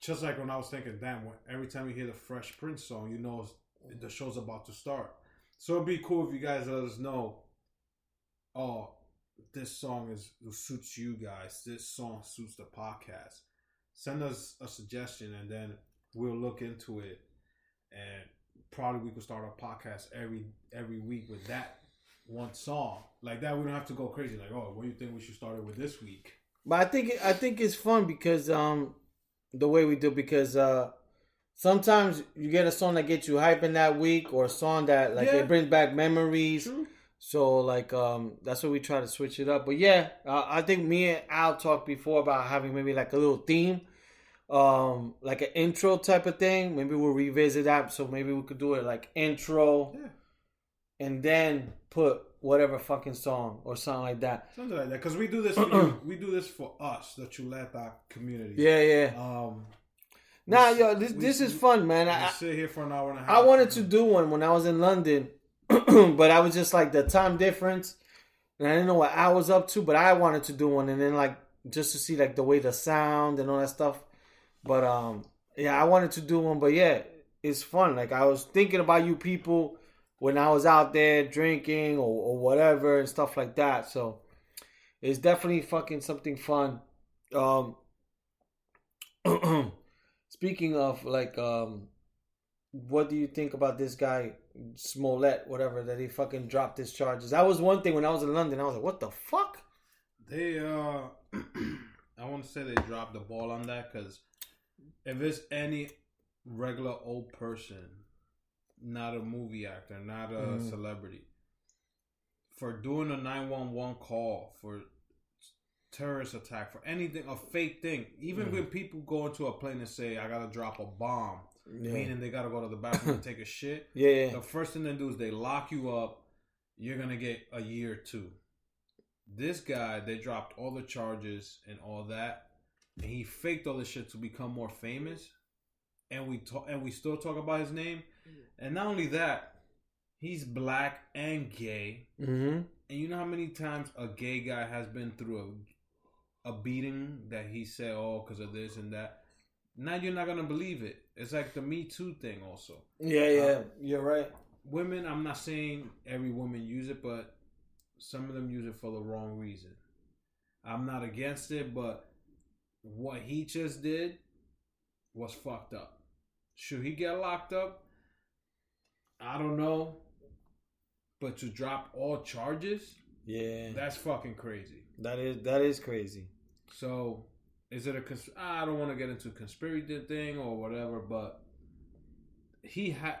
Just like when i was thinking damn when, every time you hear the fresh prince song you know the show's about to start. So it'd be cool if you guys let us know oh this song is suits you guys. This song suits the podcast. Send us a suggestion and then we'll look into it. And probably we could start a podcast every every week with that one song. Like that we don't have to go crazy. Like, oh, what do you think we should start it with this week? But I think I think it's fun because um the way we do because uh sometimes you get a song that gets you hype in that week or a song that like Yeah. it brings back memories. True. So like um that's what we try to switch it up. But yeah, uh, I think me and Al talked before about having maybe like a little theme, um like an intro type of thing. Maybe we'll revisit that. So maybe we could do it like intro Yeah. and then put whatever fucking song or something like that. Something like that. Because we do this for you. We do this for us, the Chuleta community. Yeah, yeah. Um Nah, we- yo, this we- this is fun, man. I, sit here for an hour and a half. I wanted to do one when I was in London, but I was just like the time difference, and I didn't know what I was up to. But I wanted to do one, and then like just to see like the way the sound and all that stuff. But um, yeah, I wanted to do one, but yeah, it's fun. Like I was thinking about you people when I was out there drinking or, or whatever and stuff like that. So it's definitely fucking something fun. Um, speaking of like, um, what do you think about this guy Smollett, whatever, that he fucking dropped his charges? That was one thing when I was in London. I was like, what the fuck? They uh, I want to say they dropped the ball on that because if it's any regular old person, not a movie actor, not a Mhm. celebrity, for doing a nine one one call for terrorist attack for anything a fake thing, even Mhm. when people go into a plane and say I gotta drop a bomb, Yeah, meaning they gotta go to the bathroom and take a shit. yeah, yeah. The first thing they do is they lock you up. You're gonna get a year or two. This guy, they dropped all the charges and all that, and he faked all this shit to become more famous. And we talk, and we still talk about his name. And not only that, he's black and gay. Mm-hmm. And you know how many times a gay guy has been through a a beating that he said, "Oh, because of this and that." Now you're not gonna believe it. It's like the Me Too thing, also. Yeah, yeah. Uh, you're right. women i'm not saying every woman use it but some of them use it for the wrong reason. I'm not against it but what he just did was fucked up. Should he get locked up? I don't know. But to drop all charges? Yeah, that's fucking crazy. That is that is crazy. so is it a cons- i don't want to get into a conspiracy thing or whatever but he had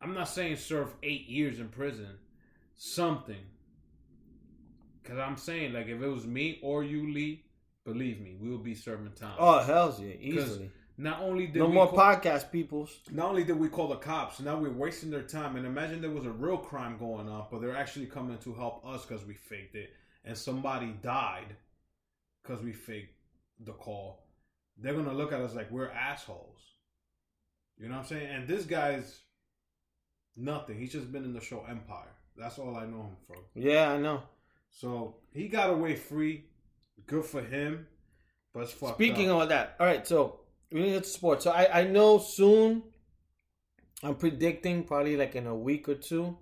i'm not saying serve eight years in prison something because i'm saying like if it was me or you lee believe me we will be serving time Oh hell's yeah, easily. not only did No more call, podcast, peoples. not only did we call the cops now we're wasting their time and imagine there was a real crime going on but they're actually coming to help us because we faked it and somebody died because we faked the call they're gonna look at us like we're assholes you know what i'm saying and this guy's nothing he's just been in the show empire that's all i know him from Yeah, I know. so he got away free good for him but it's Speaking up. of that, all right. So we need to get to sports. So I I know soon. I'm predicting probably like in a week or two,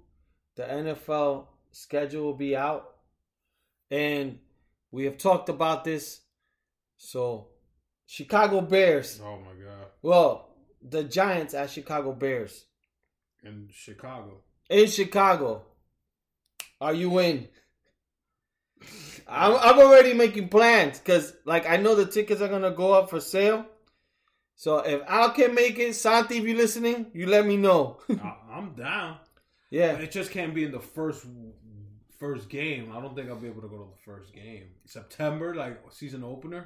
the NFL schedule will be out, and we have talked about this. So, Chicago Bears. oh my god Well, the Giants at Chicago Bears in chicago in Chicago. Are you in? I'm, I'm already making plans because, like, I know the tickets are gonna go up for sale. So if Al can make it, Santi, if you're listening, you let me know. I'm down yeah, It just can't be in the first first game. I don't think I'll be able to go to the first game. September, like season opener,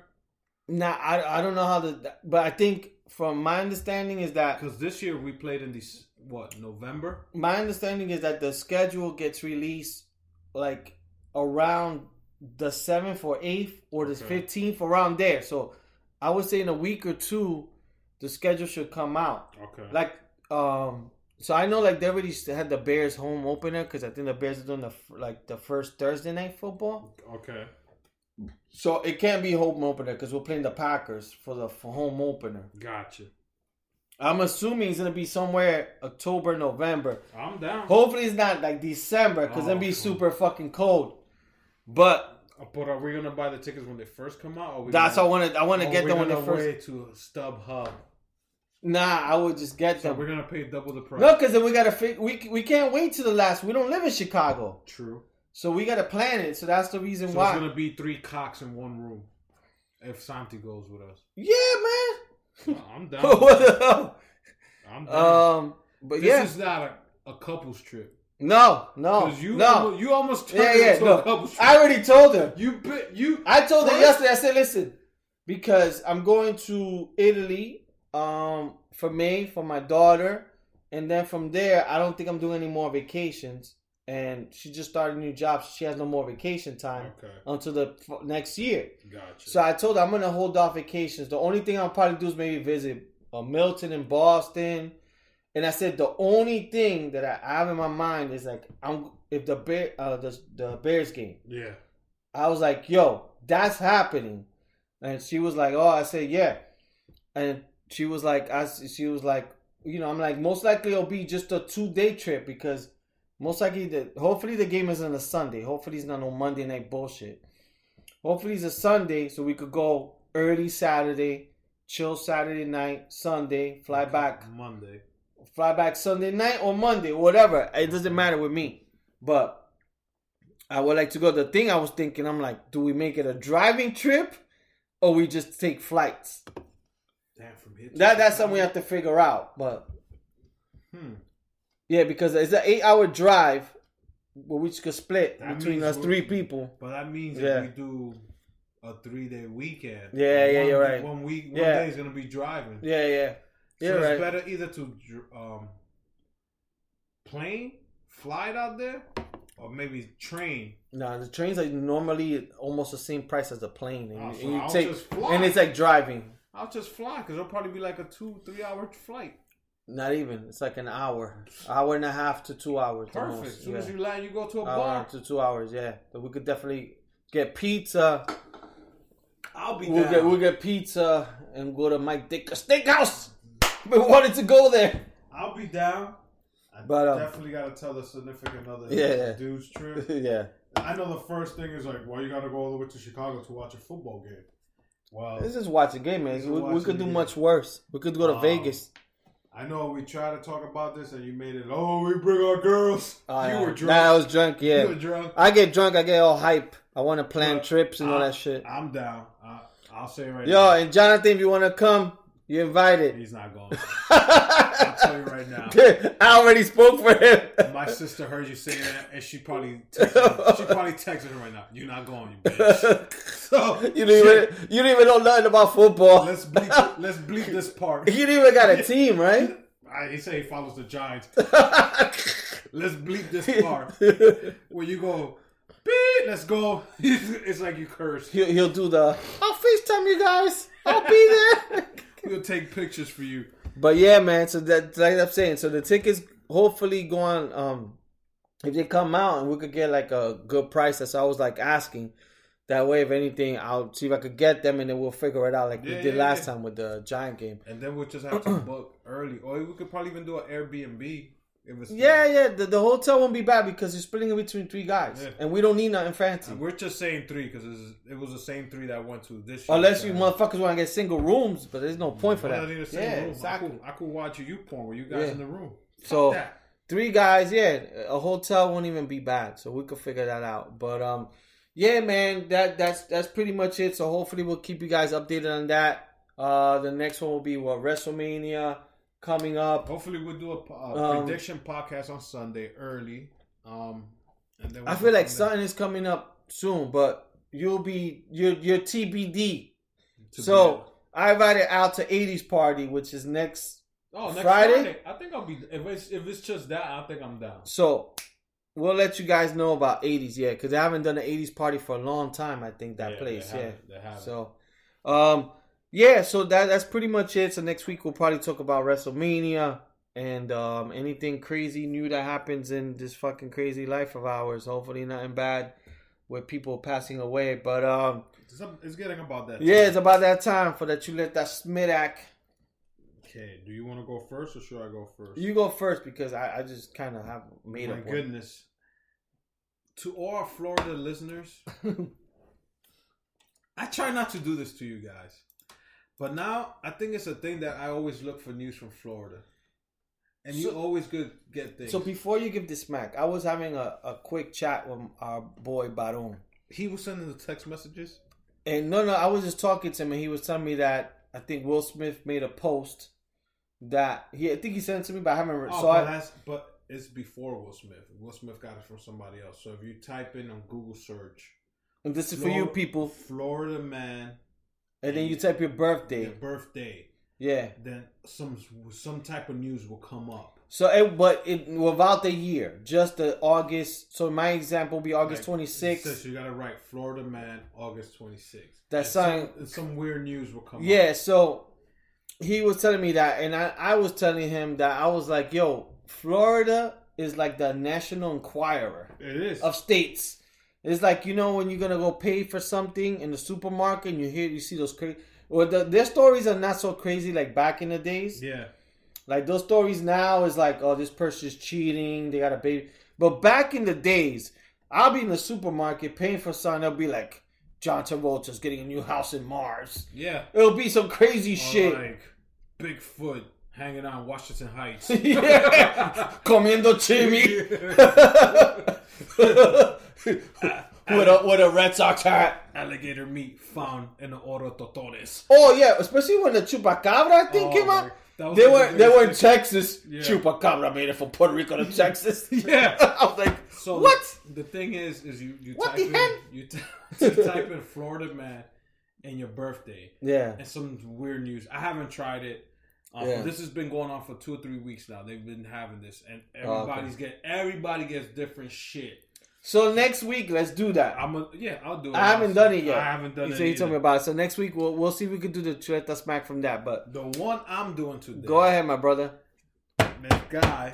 nah, I, I don't know how the, but I think from my understanding is that because this year we played in this what November. my understanding is that the schedule gets released like around the seventh or eighth or the Okay. fifteenth around there. So I would say in a week or two, the schedule should come out. Okay. Like, um, so I know like they already had the Bears home opener because I think the Bears are doing the like the first Thursday night football. okay. So it can't be home opener because we're playing the Packers for the for home opener. Gotcha. I'm assuming it's gonna be somewhere October, November. I'm down. Hopefully it's not like December because it'll Oh, be cool. super fucking cold. But uh, But are we gonna buy the tickets when they first come out? Or we that's gonna, I want to. I want to get them when they first. wait to StubHub. Nah, I would just get So them. we're gonna pay double the price. No, because then we gotta. Fi- we we can't wait to the last. We don't live in Chicago, True. so we gotta plan it. So that's the reason So why. it's gonna be three cocks in one room. If Santi goes with us, Yeah, man. I'm down. what the hell? I'm down. Um, but this yeah, is not a, a couples trip. no, no, Because you, no. almost, you almost turned Yeah, yeah, into no. a couples trip. I already told him. you you. I told First- yesterday. I said, listen, because I'm going to Italy um for me, for my daughter, and then from there, I don't think I'm doing any more vacations. And she just started a new job, so she has no more vacation time Okay, until the f- next year. gotcha. So I told her I'm gonna hold off vacations. The only thing I'll probably do is maybe visit uh, Milton and Boston. And I said the only thing that I have in my mind is like I'm if the bear uh the the Bears game. yeah, I was like, yo, that's happening. And she was like, oh, I said, yeah. And she was like, I, she was like, you know, I'm like, most likely it'll be just a two day trip because most likely the, hopefully the game isn't a Sunday. Hopefully it's not no Monday night bullshit. Hopefully it's a Sunday so we could go early Saturday chill Saturday night, Sunday, fly back, Monday. fly back Sunday night or Monday, whatever. It doesn't matter with me. But I would like to go. The thing I was thinking, I'm like, do we make it a driving trip or we just take flights? Damn, from here. That that's something we have to figure out. But Hmm. yeah, because it's an eight hour drive, but we could split That between us three people. But that means Yeah. that we do a three day weekend. Yeah, yeah, one, you're right. One week, one Yeah. day is gonna be driving. Yeah, yeah. So You're it's right. better either to um plane, fly it out there, or maybe train. No, the trains are normally almost the same price as the plane, and, Oh, you- so and you take and it's like driving. I'll just fly because it'll probably be like a two, three hour flight. Not even. It's like an hour, hour and a half to two hours. Perfect. almost, as soon yeah. as you land, you go to a hour bar. to two hours. Yeah, so we could definitely get pizza. I'll be We'll down. get we'll get pizza and go to Mike Ditka Steakhouse. We wanted to go there. I'll be down. I But, um, definitely got to tell the significant other Yeah, it's yeah. a dude's trip. yeah, I know the first thing is like, well, you got to go all the way to Chicago to watch a football game. Well, this is watch a game, man. We, we could do game. much worse. We could go to Um, Vegas. I know we tried to talk about this and you made it. Oh, we bring our girls. Oh, you yeah. were drunk. Nah, I was drunk. You were Yeah, drunk. I get drunk. I get all hype. I want to plan But trips and all that shit. I'm down. I, I'll say right now. Yo, now. and Jonathan, if you want to come, you're invited. He's not going. I'll tell you right now. I already spoke for him. My sister heard you say that, and she probably texted, she probably texted her right now. You're not going, you bitch. So you don't even you don't even know nothing about football. let's bleep, let's bleep this part. You didn't even got a team, right? I, he said he follows the Giants. Let's bleep this part where you go. Beep, let's go. it's like you curse. he'll, he'll do the. I'll Facetime you guys. I'll be there. We'll take pictures for you. But yeah, man. So that like I'm saying, so the tickets hopefully going. Um, if they come out and we could get like a good price, that's what I was like asking. That way, if anything, I'll see if I could get them, and then we'll figure it out like Yeah, we did yeah, last yeah. time with the Giant game. And then we'll just have to book early, or we could probably even do an Airbnb. If it's Yeah, yeah. The, the hotel won't be bad because you're splitting it between three guys, Yeah. and we don't need nothing fancy. We're just saying three because it was the same three that went to this. year. Unless you motherfuckers want to get single rooms, but there's no point for that. not need a single Yeah, room? exactly. I could, I could watch you porn with you guys Yeah. in the room. So that. three guys, yeah, a hotel won't even be bad. So we could figure that out. But um, yeah, man, that that's that's pretty much it. So hopefully we'll keep you guys updated on that. Uh, the next one will be what WrestleMania coming up. Hopefully, we'll do a, a Um, prediction podcast on Sunday early. Um, and then I we'll feel like something is coming up soon, but you'll be you're you're TBD. So I invited out to 80s party, which is next. oh, next Friday? Friday? I think I'll be. If it's if it's just that, I think I'm down. So we'll let you guys know about 80s, yeah, because I haven't done an 80s party for a long time. I think that Yeah, place, yeah. they. So, um, yeah, so that that's pretty much it. So next week we'll probably talk about WrestleMania and um anything crazy new that happens in this fucking crazy life of ours. Hopefully nothing bad with people passing away, but um, It's, it's getting about that. yeah, it's about that time for that you let that Smidak. Okay, do you want to go first or should I go first? You go first because I, I just kind of have made My up. one. goodness. To all Florida listeners, I try not to do this to you guys. But now I think it's a thing that I always look for news from Florida. And you always good get things. So before you give the smack, I was having a, a quick chat with our boy Baron. he was sending the text messages. And no, no, I was just talking to him, and he was telling me that I think Will Smith made a post that he, I think he sent it to me, but I haven't. Re- Oh, so but I, but it's before Will Smith. Will Smith got it from somebody else. So if you type in on Google search, and this is for you people, Florida man, and then you type your birthday. their birthday, Yeah. then some some type of news will come up. So, it, but it without the year, just the August. So my example will be August Like, twenty it says sixth. You gotta write Florida man, August twenty sixth. That's some, some weird news will come. Yeah. up. So he was telling me that, and I, I was telling him that I was like, "Yo, Florida is like the National Enquirer." it is. of states. It's like you know when you're gonna go pay for something in the supermarket and you hear you see those crazy. Well, the, their stories are not so crazy like back in the days. yeah, Like those stories now is like, oh, this person's cheating. They got a baby. But back in the days, I'll be in the supermarket paying for something. They'll be like, John Travolta's getting a new house in Mars. Yeah. It'll be some crazy Or shit. like Bigfoot hanging on Washington Heights. Comiendo chimi. with a with a Red Sox hat. Alligator meat found in the Oro Totones. Oh yeah, especially when the chupacabra thing Oh, came out. They were the they were in Texas. Yeah. Chupacabra made it from Puerto Rico to Texas. Yeah. I was like, So what? The thing is, is you you What type the in you, t- you type in Florida man and your birthday Yeah. and some weird news. I haven't tried it. Um, Yeah. This has been going on for two or three weeks now. They've been having this, and Oh, okay. everybody's get everybody gets different shit. So next week, let's do that. I'm a, yeah, I'll do it. I haven't done it yet. I haven't done you it. said you told me about it. So next week we'll we'll see if we can do the Chuleta smack from that. But The one I'm doing today. go ahead, my brother. This guy,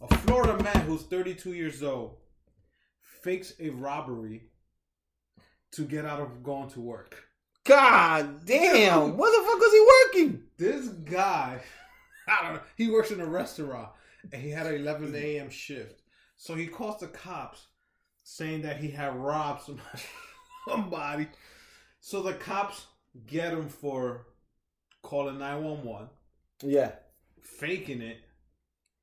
a Florida man who's 32 years old, fakes a robbery to get out of going to work. God damn! What the fuck was he working? This guy, I don't know, he works in a restaurant and he had an 11 a.m. shift. So he calls the cops saying that he had robbed somebody. somebody. So the cops get him for calling 911, Yeah, faking it,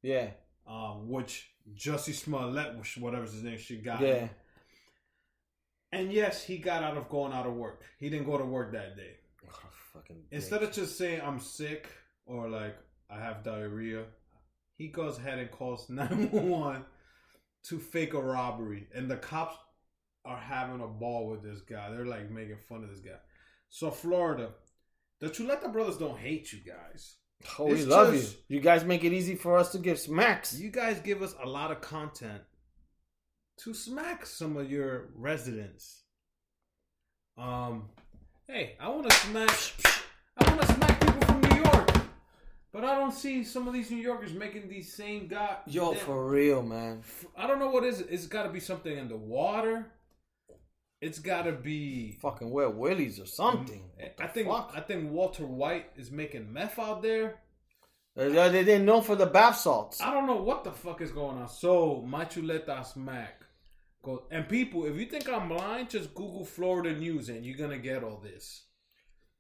yeah, um, which Jussie Smollett, which whatever's his name, she got. him. yeah. And yes, he got out of going out of work. He didn't go to work that day. fucking Instead of just saying I'm sick or like I have diarrhea, he goes ahead and calls 911 to fake a robbery. And the cops are having a ball with this guy. They're like making fun of this guy. So, Florida, the Chuleta brothers don't hate you guys. oh, we love just- you. You guys make it easy for us to give smacks. You guys give us a lot of content to smack some of your residents. Um, hey, I want to smack. But I don't see some of these New Yorkers making these same guy. Yo, for real, man. I don't know what is it. It's got to be something in the water. It's got to be. Fucking wet willies or something. I think. fuck? I think Walter White is making meth out there. Uh, They didn't know for the bath salts. I don't know what the fuck is going on. So my chuleta smack. And people, if you think I'm blind, just Google Florida news and you're gonna get all this.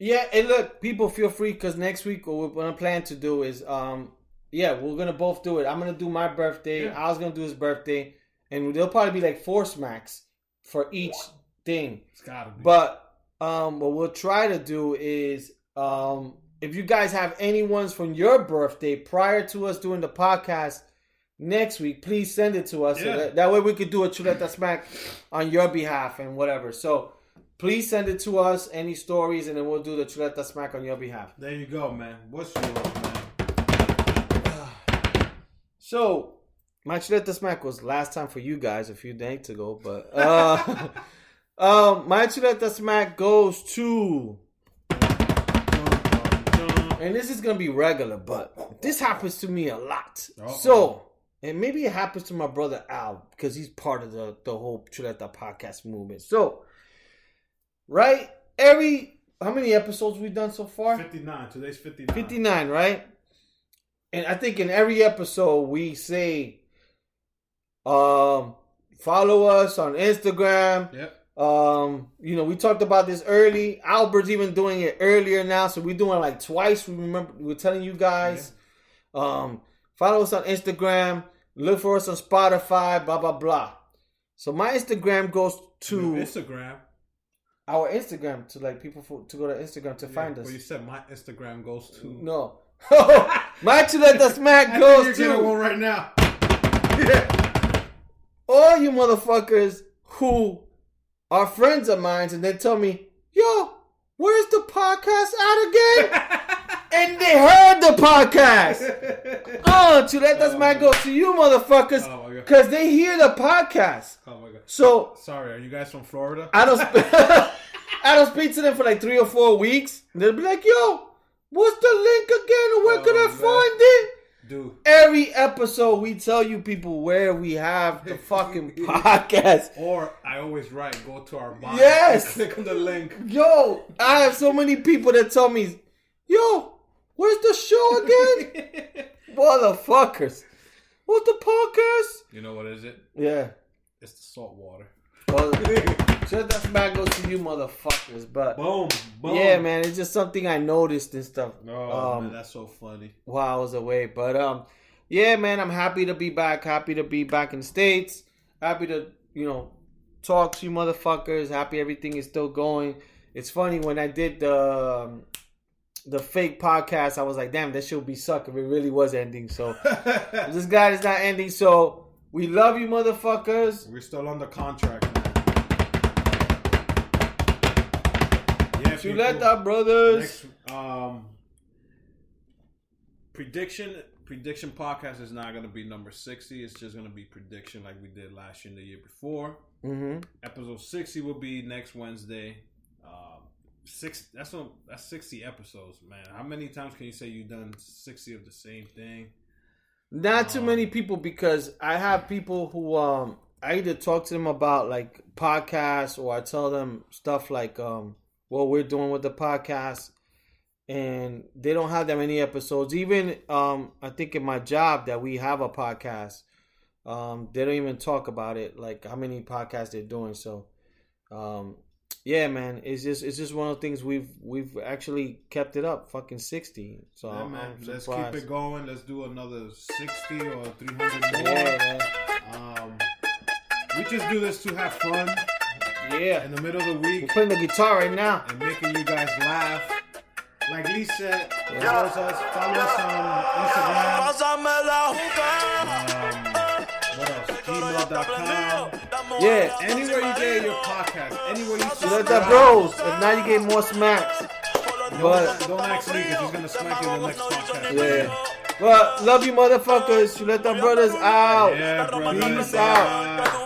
Yeah, and look, people feel free because next week what gonna plan to do is, um, yeah, we're gonna both do it. I'm gonna do my birthday. Yeah. I was gonna do his birthday, and there'll probably be like four smacks for each thing. It's gotta be. But um, what we'll try to do is, um, if you guys have any ones from your birthday prior to us doing the podcast next week, please send it to us. So Yeah. that, that way we could do a chuleta smack on your behalf and whatever. So please send it to us, any stories, and then we'll do the chuleta smack on your behalf. there you go, man. What's yours, man? So my chuleta smack was last time for you guys a few days ago, but uh, um, my chuleta smack goes to. and this is gonna be regular, but this happens to me a lot. Uh-oh. So, and maybe it happens to my brother Al because he's part of the the whole Chuleta podcast movement. So, right, every how many episodes we've done so far? 59. Today's 59. Fifty nine, right? And I think in every episode we say, um, follow us on Instagram. Yep. Um, you know, we talked about this early. Albert's even doing it earlier now, so we're doing like twice. We remember we're telling you guys. Um, follow us on Instagram. Look for us on Spotify. Blah blah blah. So my Instagram goes to Your Instagram. Our Instagram to like people for, to go to Instagram to Yeah, find us. Well, you said my Instagram goes to. No, oh, my Chuleta Smack goes getting one to right now. all you motherfuckers who are friends of mine, and they tell me, "Yo, where's the podcast at again?" And they heard the podcast. Oh, Chuleta Smack oh goes to you motherfuckers Oh because they hear the podcast. Oh my god. So Sorry, are you guys from Florida? I don't, sp- I don't speak to them for like three or four weeks. They'll be like, "Yo, what's the link again? Where could I Oh, find it?" Dude. Every episode, we tell you people where we have the fucking podcast. Or I always write, go to our bio. Yes. Click on the link. Yo, I have so many people that tell me, "Yo, where's the show again?" Motherfuckers, what's the podcast? you know what is it? Yeah. It's the salt water. Well, shut that smack goes to you, motherfuckers. But Boom, boom. yeah, man, it's just something I noticed and stuff. Oh um, man, that's so funny. while I was away. But um, yeah, man, I'm happy to be back. Happy to be back in the states. Happy to you know talk to you motherfuckers. Happy everything is still going. It's funny when I did the um, the fake podcast. I was like, damn, that shit would be suck if it really was ending. So this guy is not ending. So we love you, motherfuckers. We're still under contract, man. Yeah, Chuleta brothers. Next, um, prediction prediction podcast is not gonna be number sixty. It's just gonna be prediction like we did last year and the year before. hmm Episode sixty will be next Wednesday. Six. That's what. That's sixty episodes, man. How many times can you say you've done sixty of the same thing? Not too Um, many people because I have people who um I either talk to them about like podcasts or I tell them stuff like um what we're doing with the podcast and they don't have that many episodes. Even um I think in my job that we have a podcast. Um they don't even talk about it like how many podcasts they're doing. So um yeah man, it's just it's just one of the things we've we've actually kept it up fucking 60. So Yeah, man. I'm Let's surprised. keep it going. Let's do another sixty or three hundred more. Yeah, man. Um, we just do this to have fun Yeah. in the middle of the We're week playing the guitar right now. and making you guys laugh. Like Lee said, follow us, follow us on Instagram. Um, what else? Yeah. Anywhere you get your podcast, anywhere you subscribe. let that bros. If not, you get more smacks. Don't, But don't ask me because he's gonna smack you in the next podcast. yeah. But love you, motherfuckers. Chuleta brothers out. Yeah, brother. Peace out. Bye.